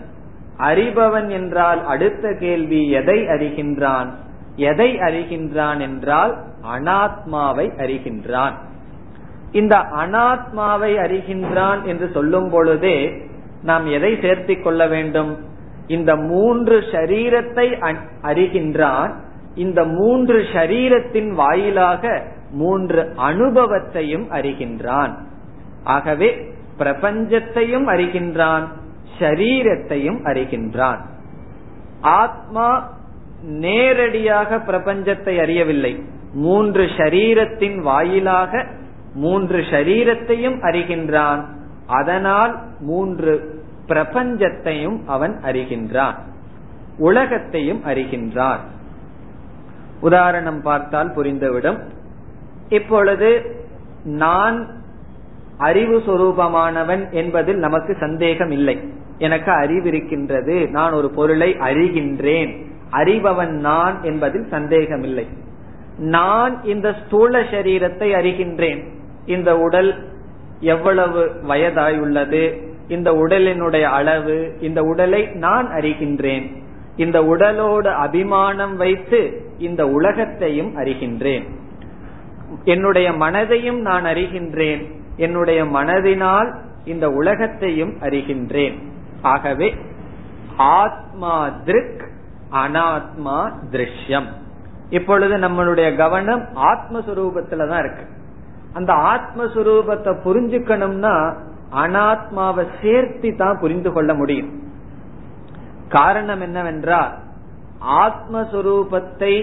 அறிபவன் என்றால் அடுத்த கேள்வி எதை அறிகின்றான்? எதை அறிகின்றான் என்றால் அனாத்மாவை அறிகின்றான். இந்த அனாத்மாவை அறிகின்றான் என்று சொல்லும் பொழுதே நாம் எதை சேர்த்திக் கொள்ள வேண்டும்? இந்த மூன்று ஷரீரத்தை அறிகின்றான். இந்த மூன்று ஷரீரத்தின் வாயிலாக மூன்று அனுபவத்தையும் அறிகின்றான். ஆகவே பிரபஞ்சத்தையும் அறிகின்றான் ஷரீரத்தையும் அறிகின்றான். ஆத்மா நேரடியாக பிரபஞ்சத்தை அறியவில்லை. மூன்று ஷரீரத்தின் வாயிலாக மூன்று ஷரீரத்தையும் அறிகின்றான். அதனால் மூன்று பிரபஞ்சத்தையும் அவன் அறிகின்றான். உலகத்தையும் அறிகின்றான். உதாரணம் பார்த்தால் புரிந்துவிடும். இப்பொழுது நான் அறிவு சொரூபமானவன் என்பதில் நமக்கு சந்தேகம் இல்லை எனக்கு அறிவு இருக்கின்றது நான் ஒரு பொருளை அறிகின்றேன். அறிபவன் நான் என்பதில் சந்தேகம் இல்லை நான் இந்த ஸ்தூல சரீரத்தை அறிகின்றேன். இந்த உடல் எவ்வளவு வயதாயுள்ளது இந்த உடலினுடைய அளவு இந்த உடலை நான் அறிகின்றேன். இந்த உடலோடு அபிமானம் வைத்து இந்த உலகத்தையும் அறிகின்றேன். என்னுடைய மனதையும் நான் அறிகின்றேன். என்னுடைய மனதினால் இந்த உலகத்தையும் அறிகின்றேன். ஆகவே ஆத்மா திருக் அனாத்மா திருஷ்யம். இப்பொழுது நம்மளுடைய கவனம் ஆத்மஸ்வரூபத்துல தான் இருக்கு. அந்த ஆத்மஸ்வரூபத்தை புரிஞ்சுக்கணும்னா அனாத்மாவை சேர்த்தி தான் புரிந்து கொள்ள முடியும். காரணம் என்னவென்றால் ஆத்மஸ்வரூபத்தை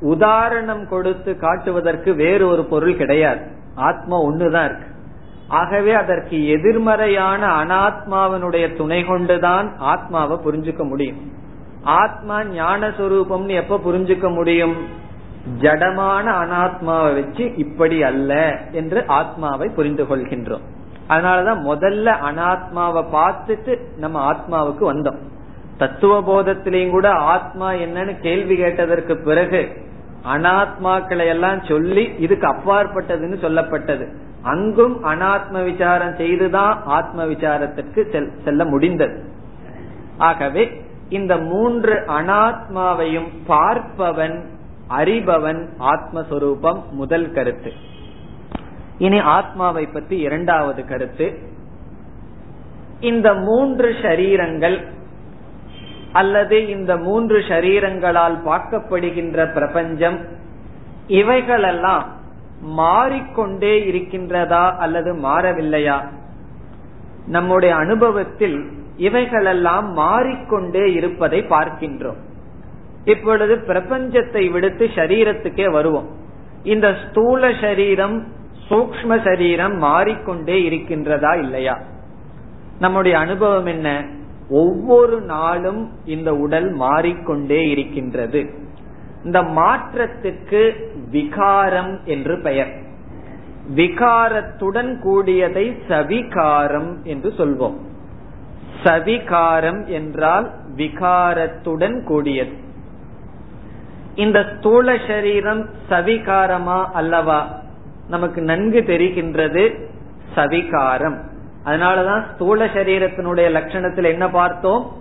உதாரணம் கொடுத்து காட்டுவதற்கு வேறு ஒரு பொருள் கிடையாது. ஆத்மா ஒண்ணுதான் இருக்கு. ஆகவே அதற்கு எதிர்மறையான அனாத்மாவினுடைய துணை கொண்டுதான் ஆத்மாவை புரிஞ்சுக்க முடியும். ஆத்மா ஞான சொரூபம்னு எப்ப புரிஞ்சுக்க முடியும்? ஜடமான அனாத்மாவை வச்சு இப்படி அல்ல என்று ஆத்மாவை புரிந்து கொள்கின்றோம். அதனாலதான் முதல்ல அனாத்மாவை பார்த்துட்டு நம்ம ஆத்மாவுக்கு வந்தோம். தத்துவ போதத்திலையும் கூட ஆத்மா என்னன்னு கேள்வி கேட்டதற்கு பிறகு அனாத்மாக்களை எல்லாம் சொல்லி இதுக்கு அப்பாற்பட்டதுன்னு சொல்லப்பட்டது. அங்கும் அனாத்ம விசாரம் செய்துதான் ஆத்ம விசாரத்திற்கு செல்ல முடிந்தது. ஆகவே இந்த மூன்று அனாத்மாவையும் பார்ப்பவன் அறிபவன் ஆத்மஸ்வரூபம் முதல் கருத்து. இனி ஆத்மாவை பற்றி இரண்டாவது கருத்து. இந்த மூன்று ஷரீரங்கள் அல்லது இந்த மூன்று ஷரீரங்களால் பார்க்கப்படுகின்ற பிரபஞ்சம் இவைகளெல்லாம் மாறிக்கொண்டே இருக்கின்றதா அல்லது மாறவில்லையா? நம்முடைய அனுபவத்தில் இவைகளெல்லாம் மாறிக்கொண்டே இருப்பதை பார்க்கின்றோம். இப்பொழுது பிரபஞ்சத்தை விடுத்து சரீரத்துக்கே வருவோம். இந்த ஸ்தூல சரீரம் சூக்ம சரீரம் மாறிக்கொண்டே இருக்கின்றதா இல்லையா? நம்முடைய அனுபவம் என்ன? ஒவ்வொரு நாளும் இந்த உடல் மாறிக்கொண்டே இருக்கின்றது. இந்த மாற்றத்துக்கு விகாரம் என்று பெயர். விகாரத்துடன் கூடியதை சவிகாரம் என்று சொல்வோம். சவிகாரம் என்றால் விகாரத்துடன் கூடியது. இந்த ஸ்தூல சரீரம் சவிகாரமா அல்லவா? நமக்கு நன்கு தெரிகின்றது சவிகாரம். அதனாலதான் ஸ்தூல சரீரத்தினுடைய லட்சணத்தில் என்ன பார்த்தோம்?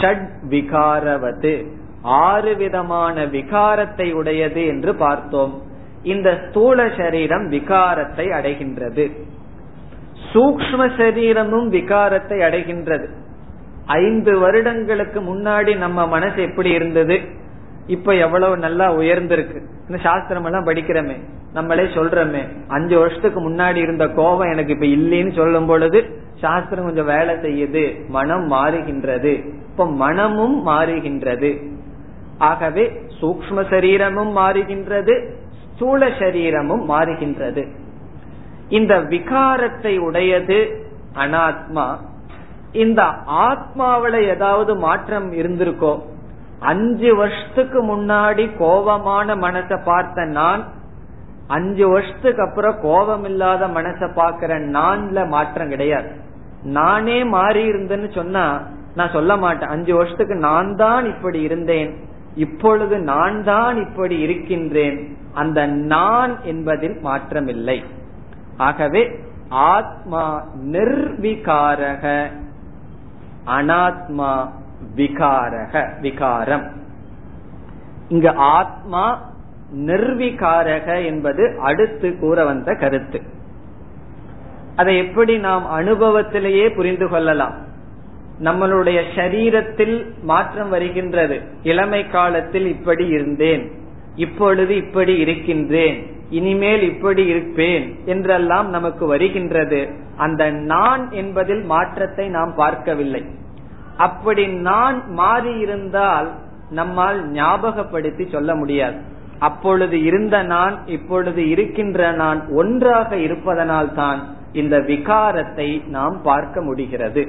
ஷட் விகாரவது. ஆறு விதமான விகாரத்தை உடையது என்று பார்த்தோம். இந்த ஸ்தூல சரீரம் விகாரத்தை அடைகின்றது. சூக்ம சரீரமும் விகாரத்தை அடைகின்றது. ஐந்து வருடங்களுக்கு முன்னாடி நம்ம மனசு எப்படி இருந்தது? இப்ப எவ்வளவு நல்லா உயர்ந்திருக்கு. இந்த சாஸ்திரம் எல்லாம் படிக்கிறோமே. நம்மளே சொல்றோமே. அஞ்சு வருஷத்துக்கு முன்னாடி இருந்த கோபம் எனக்கு இப்ப இல்லைன்னு சொல்லும் பொழுது சாஸ்திரம் கொஞ்சம் வேலை செய்யுது. மனம் மாறுகின்றது. இப்ப மனமும் மாறுகின்றது. ஆகவே சூக்ம சரீரமும் மாறுகின்றது. ஸ்தூல சரீரமும் மாறுகின்றது. இந்த விகாரத்தை உடையது அனாத்மா. இந்த ஆத்மாவில ஏதாவது மாற்றம் இருந்திருக்கோ? அஞ்சு வருஷத்துக்கு முன்னாடி கோபமான மனசை பார்த்த நான் அஞ்சு வருஷத்துக்கு அப்புறம் கோபம் இல்லாத மனசை பாக்குற நான்ல மாற்றம் கிடையாது. நானே மாறி இருந்தேன்னு சொன்னா நான் சொல்ல மாட்டேன். அஞ்சு வருஷத்துக்கு நான் தான் இப்படி இருந்தேன். இப்பொழுது நான் தான் இப்படி இருக்கின்றேன். அந்த நான் என்பதில் மாற்றமில்லை. ஆகவே ஆத்மா நிர்விகாரக அனாத்மா விகாரக விகாரம். இங்கு ஆத்மா நிர்விகாரக என்பது அடுத்து கூற வந்த கருத்து. அதை எப்படி நாம் அனுபவத்திலேயே புரிந்து கொள்ளலாம்? நம்மளுடைய சரீரத்தில் மாற்றம் வருகின்றது. இளமை காலத்தில் இப்படி இருந்தேன் இப்பொழுது இப்படி இருக்கின்றேன் இனிமேல் இப்படி இருப்பேன் என்றெல்லாம் நமக்கு வருகின்றது. அந்த நான் என்பதில் மாற்றத்தை நாம் பார்க்கவில்லை. அப்படி நான் மாறி இருந்தால் நம்மால் ஞாபகப்படுத்தி சொல்ல முடியாது. அப்பொழுது இருந்த நான் இப்பொழுது இருக்கின்ற நான் ஒன்றாக இருப்பதனால் தான் இந்த விகாரத்தை நாம் பார்க்க முடிகிறது.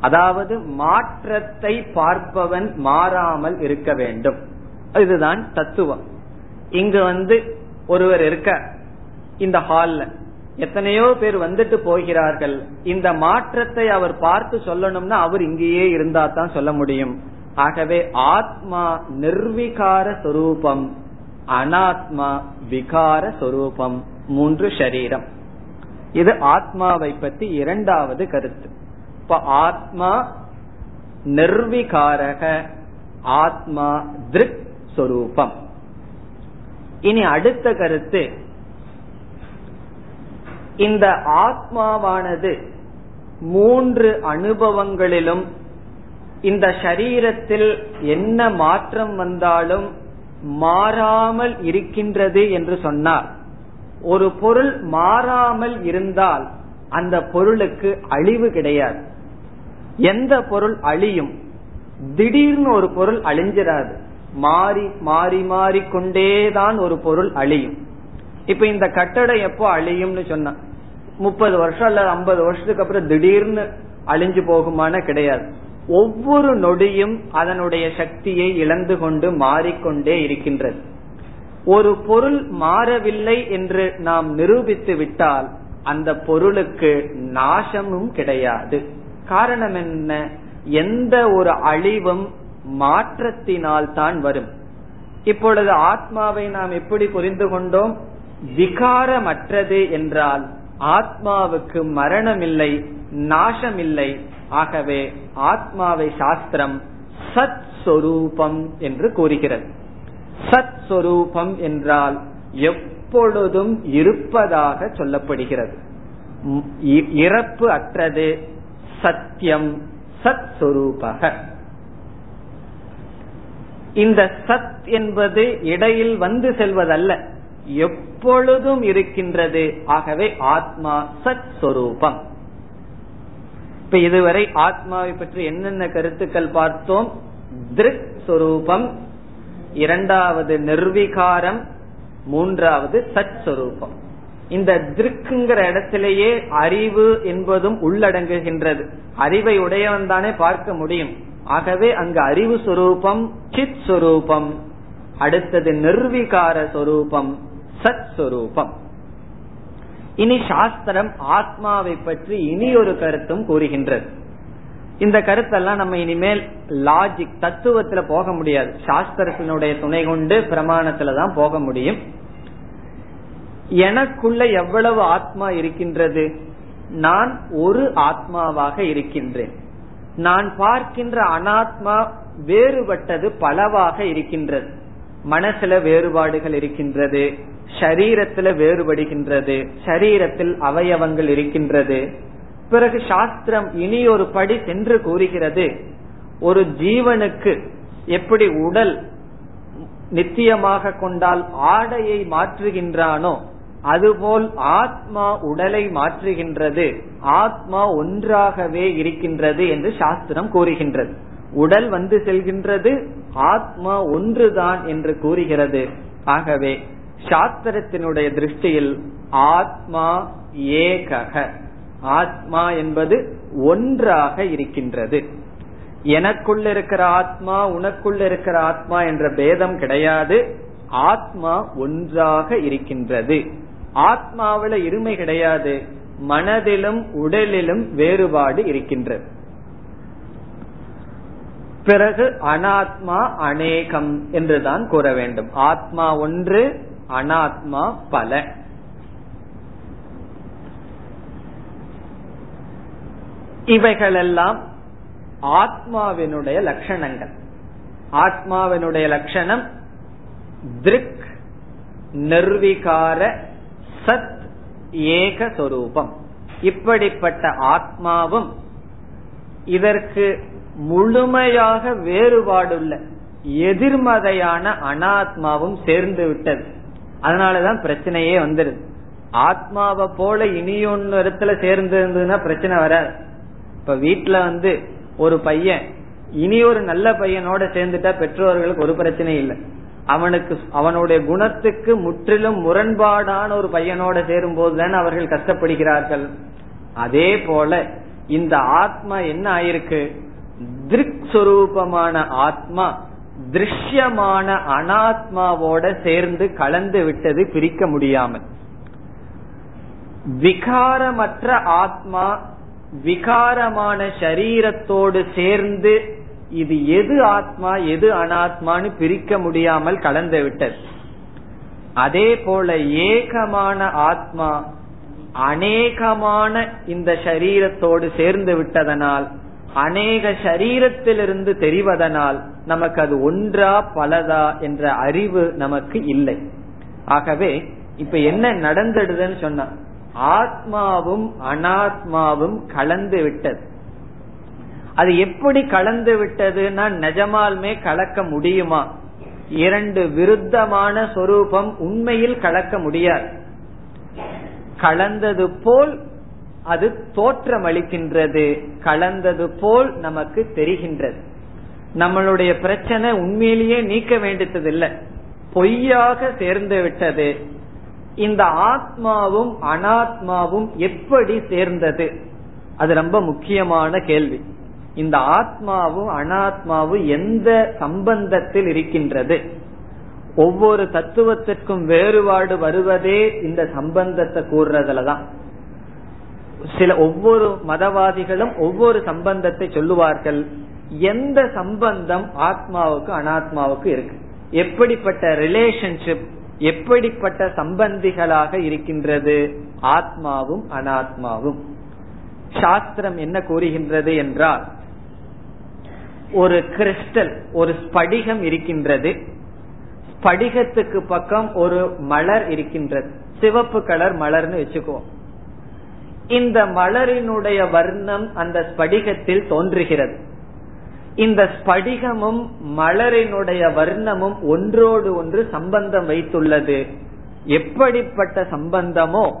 அதாவது மாற்றத்தை பார்ப்பவன் மாறாமல் இருக்க வேண்டும். இதுதான் தத்துவம். இங்கு வந்து ஒருவர் இருக்க இந்த ஹால்ல எத்தனையோ பேர் வந்துட்டு போகிறார்கள். இந்த மாற்றத்தை அவர் பார்த்து சொல்லணும்னா அவர் இங்கேயே இருந்தா தான் சொல்ல முடியும். ஆகவே ஆத்மா நிர்விகார சொரூபம் அனாத்மா விகார சொரூபம் மூன்று ஷரீரம். இது ஆத்மாவை பற்றி இரண்டாவது கருத்து. இப்ப ஆத்மா நிர்விகாரக ஆத்மா திருக் சொரூபம். இனி அடுத்த கருத்து இந்த ஆத்மாவானது மூன்று அனுபவங்களிலும் இந்த சரீரத்தில் என்ன மாற்றம் வந்தாலும் மாறாமல் இருக்கின்றது என்று சொன்னார். ஒரு பொருள் மாறாமல் இருந்தால் அந்த பொருளுக்கு அழிவு கிடையாது. எந்த பொருள் அழியும்? திடீர்னு ஒரு பொருள் அழிஞ்சிடாது மாறி மாறி மாறி கொண்டேதான் ஒரு பொருள் அழியும். இப்ப இந்த கட்டடம் எப்போ அழியும்னு சொன்னா முப்பது வருஷம் அல்லது ஐம்பது வருஷத்துக்கு அப்புறம் திடீர்னு அழிஞ்சு போகுமான கிடையாது. ஒவ்வொரு நொடியும் அதனுடைய சக்தியை இழந்து கொண்டு மாறிக்கொண்டே இருக்கின்றது. ஒரு பொருள் மாறவில்லை என்று நாம் நிரூபித்து விட்டால் அந்த பொருளுக்கு நாசமும் கிடையாது. காரணம் என்ன? எந்த ஒரு அழிவும் மாற்றத்தினால் தான் வரும். இப்பொழுது ஆத்மாவை நாம் எப்படி புரிந்து கொண்டோம்? விகாரமற்றது என்றால் ஆத்மாவுக்கு மரணமில்லை நாசமில்லை. ஆகவே ஆத்மாவை சாஸ்திரம் சத் சொரூபம் என்று கூறுகிறது. சத் சொரூபம் என்றால் எப்பொழுதும் இருப்பதாக சொல்லப்படுகிறது. இறப்பு அற்றது சத்தியம் சத் சொரூபக இந்த சத் என்பது இடையில் வந்து செல்வதல்ல. எப்பொழுதும் இருக்கின்றது. ஆகவே ஆத்மா சத் சொரூபம். இப்ப இதுவரை ஆத்மாவை பற்றி என்னென்ன கருத்துக்கள் பார்த்தோம்? திருக் சொரூபம் இரண்டாவது நிர்விகாரம் மூன்றாவது சத் சொரூபம். இந்த திருக்குங்கிற இடத்திலேயே அறிவு என்பதும் உள்ளடங்குகின்றது. அறிவை உடையவன் தானே பார்க்க முடியும். ஆகவே அங்கு அறிவு சொரூபம் சித் சொரூபம். அடுத்தது நிர்விகார சொரூபம். சத் சுரூபம் இனி சாஸ்திரம் ஆத்மாவை பற்றி இனி ஒரு கருத்தும் கூறுகின்றது. இந்த கருத்தெல்லாம் நம்ம இனிமேல் லாஜிக் தத்துவத்துல போக முடியாது. சாஸ்திரத்தினுடைய துணை கொண்டு பிரமாணத்துல தான் போக முடியும். எனக்குள்ள எவ்வளவு ஆத்மா இருக்கின்றது? நான் ஒரு ஆத்மாவாக இருக்கின்றேன். நான் பார்க்கின்ற அனாத்மா வேறுபட்டது பலவாக இருக்கின்றது. மனசுல வேறுபாடுகள் இருக்கின்றது ஷரீரத்துல வேறுபடுகின்றது ஷரீரத்தில் அவயவங்கள் இருக்கின்றது. பிறகு சாஸ்திரம் இனி ஒரு படி சென்று கூறுகிறது ஒரு ஜீவனுக்கு எப்படி உடல் நித்தியமாக கொண்டால் ஆடையை மாற்றுகின்றானோ அதுபோல் ஆத்மா உடலை மாற்றுகின்றது ஆத்மா ஒன்றாகவே இருக்கின்றது என்று சாஸ்திரம் கூறுகின்றது. உடல் வந்து செல்கின்றது ஆத்மா ஒன்றுதான் என்று கூறுகிறது. ஆகவே சாஸ்திரத்தினுடைய திருஷ்டியில் ஆத்மா ஏகக. ஆத்மா என்பது ஒன்றாக இருக்கின்றது. எனக்குள்ள இருக்கிற ஆத்மா உனக்குள்ள இருக்கிற ஆத்மா என்ற பேதம் கிடையாது. ஆத்மா ஒன்றாக இருக்கின்றது. ஆத்மாவில இருமை கிடையாது. மனதிலும் உடலிலும் வேறுபாடு இருக்கின்றது. பிறகு அனாத்மா அநேகம் என்றுதான் கூற வேண்டும். ஆத்மா ஒன்று அனாத்மா பல. இவைகளெல்லாம் ஆத்மாவினுடைய லட்சணங்கள். ஆத்மாவினுடைய லட்சணம் திருக் நிர்விகார சத் ஏக சொரூபம். இப்படிப்பட்ட ஆத்மாவும் இதற்கு முழுமையாக வேறுபாடுள்ள எதிர்மறையான அனாத்மாவும் சேர்ந்து விட்டது. அதனாலதான் பிரச்சனையே வந்துடுது ஆத்மாவை போல இனியொன்னு இடத்துல சேர்ந்து இருந்ததுன்னா பிரச்சனை வராது. இப்ப வீட்டுல வந்து ஒரு பையன் இனி ஒரு நல்ல பையனோட சேர்ந்துட்டா பெற்றோர்களுக்கு ஒரு பிரச்சனை இல்லை. அவனுக்கு அவனுடைய குணத்துக்கு முற்றிலும் முரண்பாடான ஒரு பையனோட சேரும் போதுதான் அவர்கள் கஷ்டப்படுகிறார்கள். அதே போல இந்த ஆத்மா என்ன ஆயிருக்கு? திருக் சுரூபமான ஆத்மா திருஷ்யமான அனாத்மாவோட சேர்ந்து கலந்து விட்டது பிரிக்க முடியாமல். விகாரமற்ற ஆத்மா விகாரமான சரீரத்தோடு சேர்ந்து இது எது ஆத்மா எது அனாத்மான்னு பிரிக்க முடியாமல் கலந்து விட்டது. அதே போல ஏகமான ஆத்மா அநேகமான இந்த சரீரத்தோடு சேர்ந்து விட்டதனால் அநேக சரீரத்திலிருந்து தெரிவதனால் நமக்கு அது ஒன்றா பலதா என்ற அறிவு நமக்கு இல்லை. ஆகவே இப்ப என்ன நடந்துடுதுன்னு சொன்ன ஆத்மாவும் அனாத்மாவும் கலந்து விட்டது. அது எப்படி கலந்து விட்டதுன்னா நிஜமாலுமே கலக்க முடியுமா? இரண்டு விருத்தமான சொரூபம் உண்மையில் கலக்க முடியாது. கலந்தது போல் அது தோற்றமளிக்கின்றது கலந்தது போல் நமக்கு தெரிகின்றது. நம்மளுடைய பிரச்சனை உண்மையிலேயே நீக்க வேண்டியது இல்லை பொய்யாக சேர்ந்து விட்டது. இந்த ஆத்மாவும் அனாத்மாவும் எப்படி சேர்ந்தது? அது ரொம்ப முக்கியமான கேள்வி. இந்த ஆத்மாவும் அனாத்மாவும் எந்த சம்பந்தத்தில் இருக்கின்றது? ஒவ்வொரு தத்துவத்திற்கும் வேறுபாடு வருவதே இந்த சம்பந்தத்தை கூறுறதுலதான். சில ஒவ்வொரு மதவாதிகளும் ஒவ்வொரு சம்பந்தத்தை சொல்லுவார்கள். எந்த சம்பந்தம் ஆத்மாவுக்கு அனாத்மாவுக்கு இருக்கு? எப்படிப்பட்ட ரிலேஷன்ஷிப் எப்படிப்பட்ட சம்பந்திகளாக இருக்கின்றது? ஆத்மாவும் அனாத்மாவும். சாஸ்திரம் என்ன கூறுகின்றது என்றால் ஒரு கிறிஸ்டல் ஒரு ஸ்படிகம் இருக்கின்றது. ஸ்படிகத்துக்கு பக்கம் ஒரு மலர் இருக்கின்றது. சிவப்பு கலர் மலர்னு வச்சுக்குவோம். இந்த மலரினுடைய வர்ணம் அந்த ஸ்படிகத்தில் தோன்றுகிறது. இந்த ஸ்படிகமும் மலரினுடைய வர்ணமும் ஒன்றோடு ஒன்று சம்பந்தம் வைத்துள்ளது. எப்படிப்பட்ட சம்பந்தமோ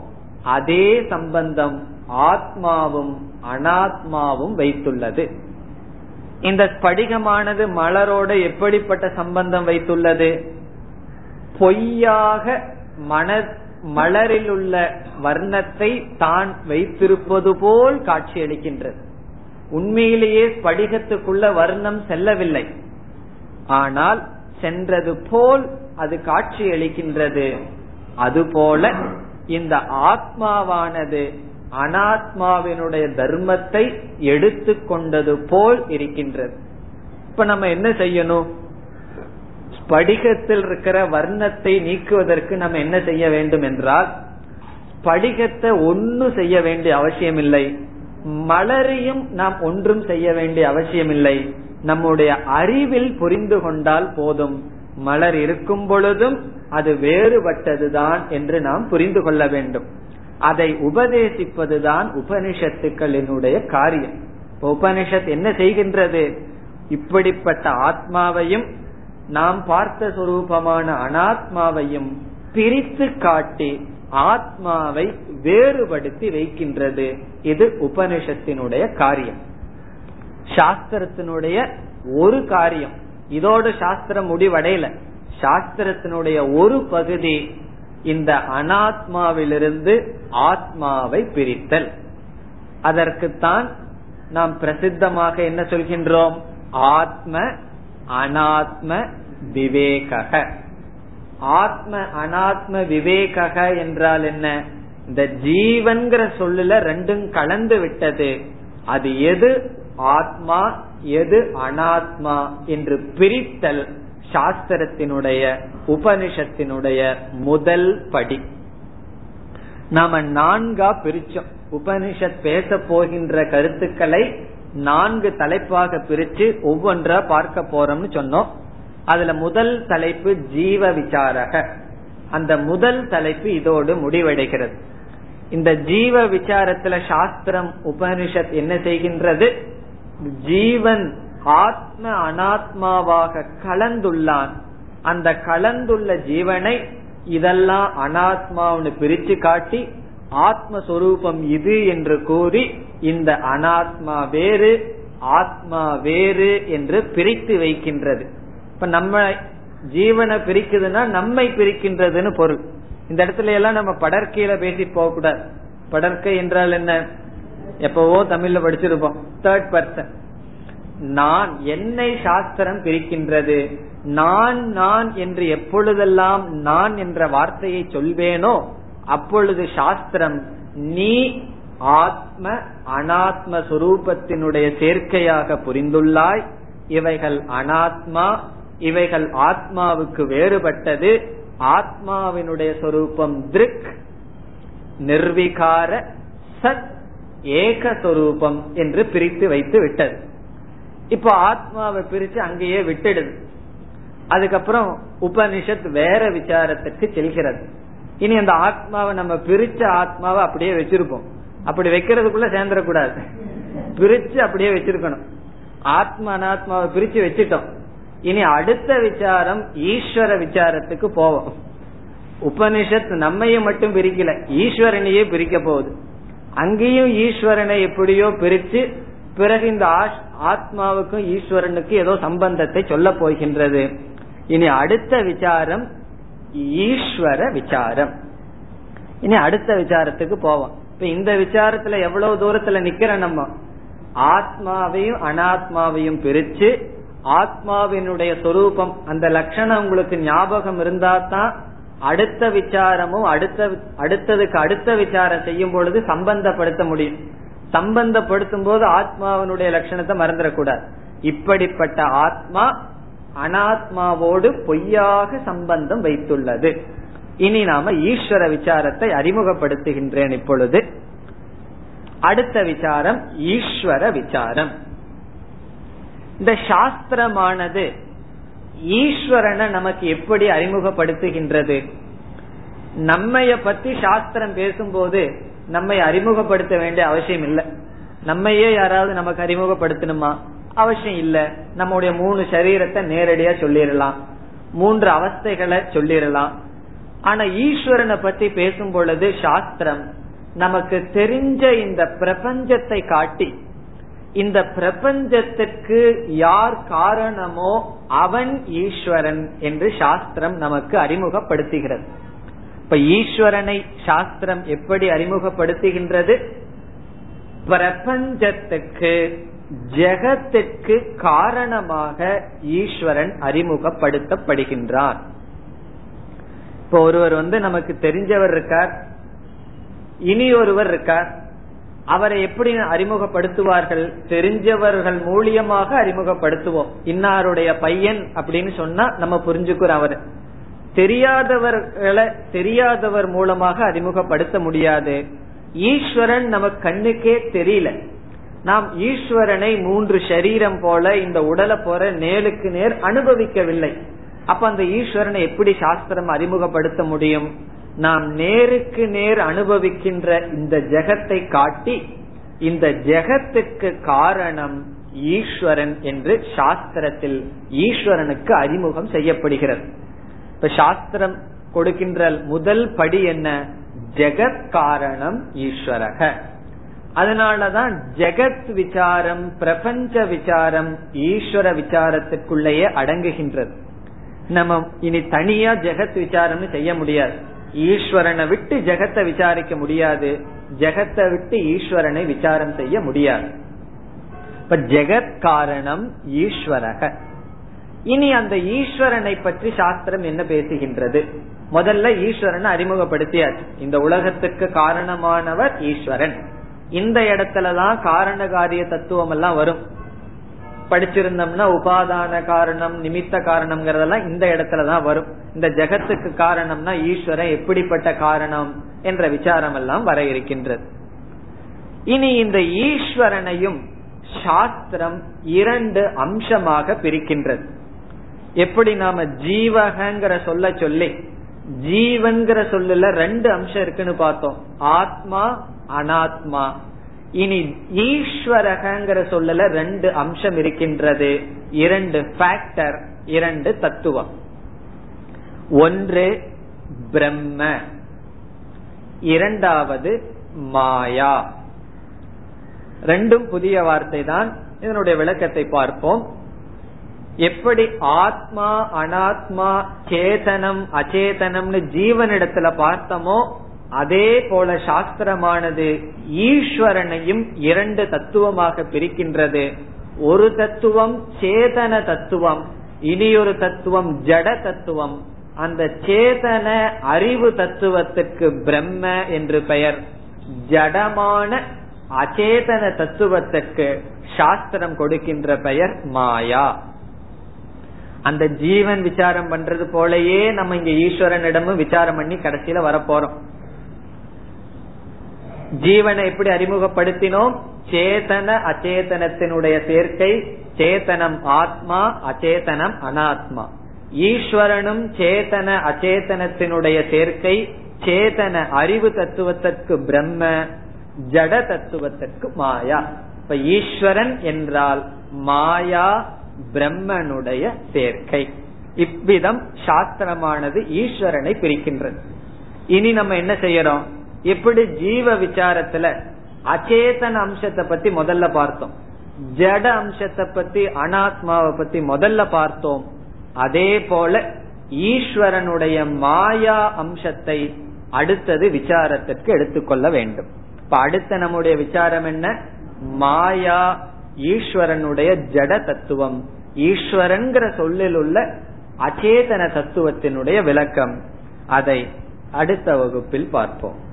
அதே சம்பந்தம் ஆத்மாவும் அனாத்மாவும் வைத்துள்ளது. இந்த ஸ்படிகமானது மலரோட எப்படிப்பட்ட சம்பந்தம் வைத்துள்ளது? பொய்யாக மன மலரில் உள்ள வர்ணத்தை தான் வைத்திருப்பது போல் காட்சியளிக்கின்றது. உண்மையிலேயே ஸ்படிகத்துக்குள்ள வர்ணம் செல்லவில்லை. ஆனால் சென்றது போல் அது காட்சியளிக்கின்றது. அதுபோல இந்த ஆத்மாவானது அனாத்மாவினுடைய தர்மத்தை எடுத்துக்கொண்டது போல் இருக்கின்றது. இப்ப நம்ம என்ன செய்யணும்? படிகத்தில் இருக்கிற வர்ணத்தை நீக்குவதற்கு நம்ம என்ன செய்ய வேண்டும் என்றால் ஸ்படிகத்தை ஒன்னும் செய்ய வேண்டிய அவசியம் இல்லை மலரையும் நாம் ஒன்றும் செய்ய வேண்டிய அவசியமில்லை. நம்முடைய அறிவில் புரிந்து கொண்டால் போதும். மலர் இருக்கும் பொழுதும் அது வேறுபட்டதுதான் என்று நாம் புரிந்து கொள்ள வேண்டும். அதை உபதேசிப்பதுதான் உபனிஷத்துக்களினுடைய காரியம். உபனிஷத் என்ன செய்கின்றது? இப்படிப்பட்ட ஆத்மாவையும் நாம் பார்த்த சொரூபமான அனாத்மாவையும் பிரித்து காட்டி ஆத்மாவை வேறுபடுத்தி வைக்கின்றது. இது உபனிஷத்தினுடைய காரியம். சாஸ்திரத்தினுடைய ஒரு காரியம். இதோடு சாஸ்திரம் முடிவடையல. சாஸ்திரத்தினுடைய ஒரு பகுதி இந்த அனாத்மாவிலிருந்து ஆத்மாவை பிரித்தல். அதற்குத்தான் நாம் பிரசித்தமாக என்ன சொல்கின்றோம்? ஆத்ம அனாத்ம விவேக ஆத்ம அனாத்ம விவேக என்றால் என்ன? இந்த ஜீவன்கிற சொல்லுல ரெண்டும் கலந்து விட்டது. அது எது? ஆத்மா எது? அனாத்மா என்று பிரித்தல் சாஸ்திரத்தினுடைய உபனிஷத்தினுடைய முதல் படி. நாம நான்கா பிரிச்சோம். உபனிஷத் பேச போகின்ற கருத்துக்களை நான்கு தலைப்பாக பிரிச்சு ஒவ்வொன்றா பார்க்க போறோம்னு சொன்னோம். அதுல முதல் தலைப்பு ஜீவ விசாரக. அந்த முதல் தலைப்பு இதோடு முடிவடைகிறது. இந்த ஜீவ விசாரத்துல சாஸ்திரம் உபனிஷத் என்ன செய்கின்றது? ஜீவன் ஆத்ம அனாத்மாவாக கலந்துள்ளான். அந்த கலந்துள்ள ஜீவனை இதெல்லாம் அனாத்மாவுன்னு பிரிச்சு காட்டி ஆத்மஸ்வரூபம் இது என்று கூறி இந்த அனாத்மா வேறு ஆத்மா வேறு என்று பிரித்து வைக்கின்றது. இப்ப நம்ம ஜீவனை பிரிக்குதுன்னா நம்மை பிரிக்கின்றதுன்னு பொருள். இந்த இடத்துல எல்லாம் நம்ம படற்கையில பேசி போக கூடாது படற்கை என்றால் என்ன? எப்பவோ தமிழ்ல படிச்சிருப்போம். தேர்ட் பர்சன் நான் என்னை சாஸ்திரம் பிரிக்கின்றது. நான் நான் என்று எப்பொழுதெல்லாம் நான் என்ற வார்த்தையை சொல்வேனோ அப்பொழுது சாஸ்திரம் நீ ஆத்ம அனாத்ம சுரூபத்தினுடைய சேர்க்கையாக புரிந்துள்ளாய். இவைகள் அனாத்மா இவைகள் ஆத்மாவுக்கு வேறுபட்டது. ஆத்மாவினுடைய சொரூபம் திருக் நிர்விகார சத் ஏகஸ்வரூபம் என்று பிரித்து வைத்து விட்டது. இப்போ ஆத்மாவை பிரிச்சு அங்கேயே விட்டுடுது. அதுக்கப்புறம் உபனிஷத் வேற விசாரத்துக்கு செல்கிறது. இனி அந்த ஆத்மாவை நம்ம பிரிச்ச ஆத்மாவை அப்படியே வச்சிருப்போம். அப்படி வைக்கிறதுக்குள்ள சேர்ந்துடக்கூடாது. பிரிச்சு அப்படியே வச்சிருக்கணும். ஆத்ம அனாத்மாவை பிரிச்சு வச்சுட்டோம். இனி அடுத்த விசாரம் ஈஸ்வர விசாரத்துக்கு போவோம். உபனிஷத் நம்மையும் மட்டும் பிரிக்கல. ஈஸ்வரனையே பிரிக்க போகுது. அங்கேயும் ஈஸ்வரனை எப்படியோ பிரிச்சு பிறகு இந்த ஆத்மாவுக்கும் ஈஸ்வரனுக்கும் ஏதோ சம்பந்தத்தை சொல்ல போகின்றது. இனி அடுத்த விசாரம் ஈஸ்வர விசாரம். இனி அடுத்த விசாரத்துக்கு போவோம். இந்த விசாரத்துல எவ்வளவு தூரத்துல நிக்கிற நம்ம? ஆத்மாவையும் அனாத்மாவையும் பிரிச்சு ஆத்மாவினுடைய சொரூபம் அந்த லட்சணம் உங்களுக்கு ஞாபகம் இருந்தா தான் அடுத்த விசாரமும் அடுத்த அடுத்ததுக்கு அடுத்த விசாரம் செய்யும் பொழுது சம்பந்தப்படுத்த முடியும். சம்பந்தப்படுத்தும் போது ஆத்மாவினுடைய லட்சணத்தை மறந்துடக்கூடாது. இப்படிப்பட்ட ஆத்மா அனாத்மாவோடு பொய்யாக சம்பந்தம் வைத்துள்ளது. இனி நாம ஈஸ்வர விசாரத்தை அறிமுகப்படுத்துகின்றேன் இப்பொழுது. அடுத்த விசாரம் ஈஸ்வர விசாரம். இந்த சாஸ்திரமானது ஈஸ்வரனை நமக்கு எப்படி அறிமுகப்படுத்துகின்றது? நம்மைய பத்தி சாஸ்திரம் பேசும்போது நம்மை அறிமுகப்படுத்த வேண்டிய அவசியம் இல்லை. நம்மையே யாராவது நமக்கு அறிமுகப்படுத்தணுமா? அவசியம் இல்ல. நம்முடைய மூணு சரீரத்தை நேரடியா சொல்லிடலாம் மூன்று அவஸ்தைகளை சொல்லிடலாம் ஆனா ஈஸ்வரனை பத்தி பேசும் பொழுது சாஸ்திரம் நமக்கு தெரிஞ்ச இந்த பிரபஞ்சத்தை காட்டி இந்த பிரபஞ்சத்திற்கு யார் காரணமோ அவன் ஈஸ்வரன் என்று சாஸ்திரம் நமக்கு அறிமுகப்படுத்துகிறது. இப்ப ஈஸ்வரனை சாஸ்திரம் எப்படி அறிமுகப்படுத்துகின்றது? பிரபஞ்சத்துக்கு ஜெகத்துக்கு காரணமாக ஈஸ்வரன் அறிமுகப்படுத்தப்படுகின்றார் இப்ப ஒருவர் வந்து நமக்கு தெரிஞ்சவர் இருக்கார். இனி ஒருவர் இருக்கார். அவரை எப்படி அறிமுகப்படுத்துவார்கள்? தெரிஞ்சவர்கள் மூலியமாக அறிமுகப்படுத்துவோம். இன்னாருடைய பையன் அப்படின்னு சொன்னா நம்ம புரிஞ்சுக்கிறோம் அவர். தெரியாதவர்களை தெரியாதவர் மூலமாக அறிமுகப்படுத்த முடியாது. ஈஸ்வரன் நமக்கு கண்ணுக்கே தெரியல. நாம் ஈஸ்வரனை மூன்று சரீரம் போல இந்த உடலை போற நேருக்கு நேர் அனுபவிக்கவில்லை. அப்ப அந்த ஈஸ்வரனை எப்படி சாஸ்திரம் அறிமுகப்படுத்த முடியும்? நாம் நேருக்கு நேர் அனுபவிக்கின்ற இந்த ஜெகத்தை காட்டி இந்த ஜெகத்துக்கு காரணம் ஈஸ்வரன் என்று சாஸ்திரத்தில் ஈஸ்வரனுக்கு அறிமுகம் செய்யப்படுகிறது. இப்ப சாஸ்திரம் கொடுக்கின்ற முதல் படி என்ன? ஜெகத் காரணம் ஈஸ்வரக. அதனாலதான் ஜெகத் விசாரம் பிரபஞ்ச விசாரம் ஈஸ்வர விசாரத்துக்குள்ளேயே அடங்குகின்றது. நம்ம இனி தனியா ஜெகத் விசாரம்னு செய்ய முடியாது. ஈஸ்வரனை விட்டு ஜெகத்தை விசாரிக்க முடியாது. ஜெகத்தை விட்டு ஈஸ்வரனை விசாரம் செய்ய முடியாது. இப்ப ஜெகத் காரணம் ஈஸ்வரக. இனி அந்த ஈஸ்வரனை பற்றி சாஸ்திரம் என்ன பேசுகின்றது? முதல்ல ஈஸ்வரனை அறிமுகப்படுத்தியாச்சு. இந்த உலகத்துக்கு காரணமானவர் ஈஸ்வரன். இந்த இடத்துலதான் காரண காரிய தத்துவம் எல்லாம் வரும். படிச்சிருந்தோம்னா உபாதான காரணம் நிமித்த காரணம்ங்கிறதெல்லாம் இந்த இடத்துலதான் வரும். இந்த ஜெகத்துக்கு காரணம்னா ஈஸ்வரன் எப்படிப்பட்ட காரணம் என்ற விசாரம் எல்லாம் வர இருக்கின்றது. இனி இந்த ஈஸ்வரனையும் சாஸ்திரம் இரண்டு அம்சமாக பிரிக்கின்றது. எப்படி நாம ஜீவகங்கிற சொல்ல சொல்லி ஜீவன்கிற சொல்லுல ரெண்டு அம்சம் இருக்குன்னு பார்த்தோம். ஆத்மா அனாத்மா. இனி ஈஸ்வரகங்கிற சொல்லல ரெண்டு அம்சம் இருக்கின்றது. இரண்டு ஃபேக்டர் இரண்டு தத்துவம். ஒன்று பிரம்ம. இரண்டாவது மாயா. ரெண்டும் புதிய வார்த்தை தான் இதனுடைய விளக்கத்தை பார்ப்போம். எப்படி ஆத்மா அனாத்மா சேதனம் அச்சேதனம்னு ஜீவனிடத்துல பார்த்தோமோ அதே போல சாஸ்திரமானது ஈஸ்வரனையும் இரண்டு தத்துவமாக பிரிக்கின்றது. ஒரு தத்துவம் சேதன தத்துவம் இனியொரு தத்துவம் ஜட தத்துவம். அந்த சேதன அறிவு தத்துவத்திற்கு பிரம்ம என்று பெயர். ஜடமான அச்சேதன தத்துவத்திற்கு சாஸ்திரம் கொடுக்கின்ற பெயர் மாயா. அந்த ஜீவன் விசாரம் பண்றது போலயே நம்ம இங்க ஈஸ்வரனிடமும் விசாரம் பண்ணி கடைசியில வரப்போறோம். ஜீவனை எப்படி அறிமுகப்படுத்தினோம்? சேதன அச்சேதனத்தினுடைய சேர்க்கை சேதனம் ஆத்மா அச்சேதனம் அனாத்மா. ஈஸ்வரனும் சேதன அச்சேதனத்தினுடைய சேர்க்கை சேதன அறிவு தத்துவத்திற்கு பிரம்ம ஜட தத்துவத்திற்கு மாயா. இப்ப ஈஸ்வரன் என்றால் மாயா பிரம்மனுடைய சேர்க்கை. இவ்விதம் சாஸ்திரமானது ஈஸ்வரனை பிரிக்கின்றது. இனி நம்ம என்ன செய்யறோம்? இப்படி ஜீவ விசாரத்துல அச்சேதன அம்சத்தை பத்தி முதல்ல பார்த்தோம். ஜட அம்சத்தை பத்தி அனாத்மாவை பத்தி முதல்ல பார்த்தோம். அதே போல ஈஸ்வரனுடைய மாயா அம்சத்தை அடுத்தது விசாரத்திற்கு எடுத்துக்கொள்ள வேண்டும். இப்ப அடுத்த நம்முடைய விசாரம் என்ன? மாயா ஈஸ்வரனுடைய ஜட தத்துவம். ஈஸ்வரன்கிற சொல்லில் உள்ள அச்சேதன தத்துவத்தினுடைய விளக்கம். அதை அடுத்த வகுப்பில் பார்ப்போம்.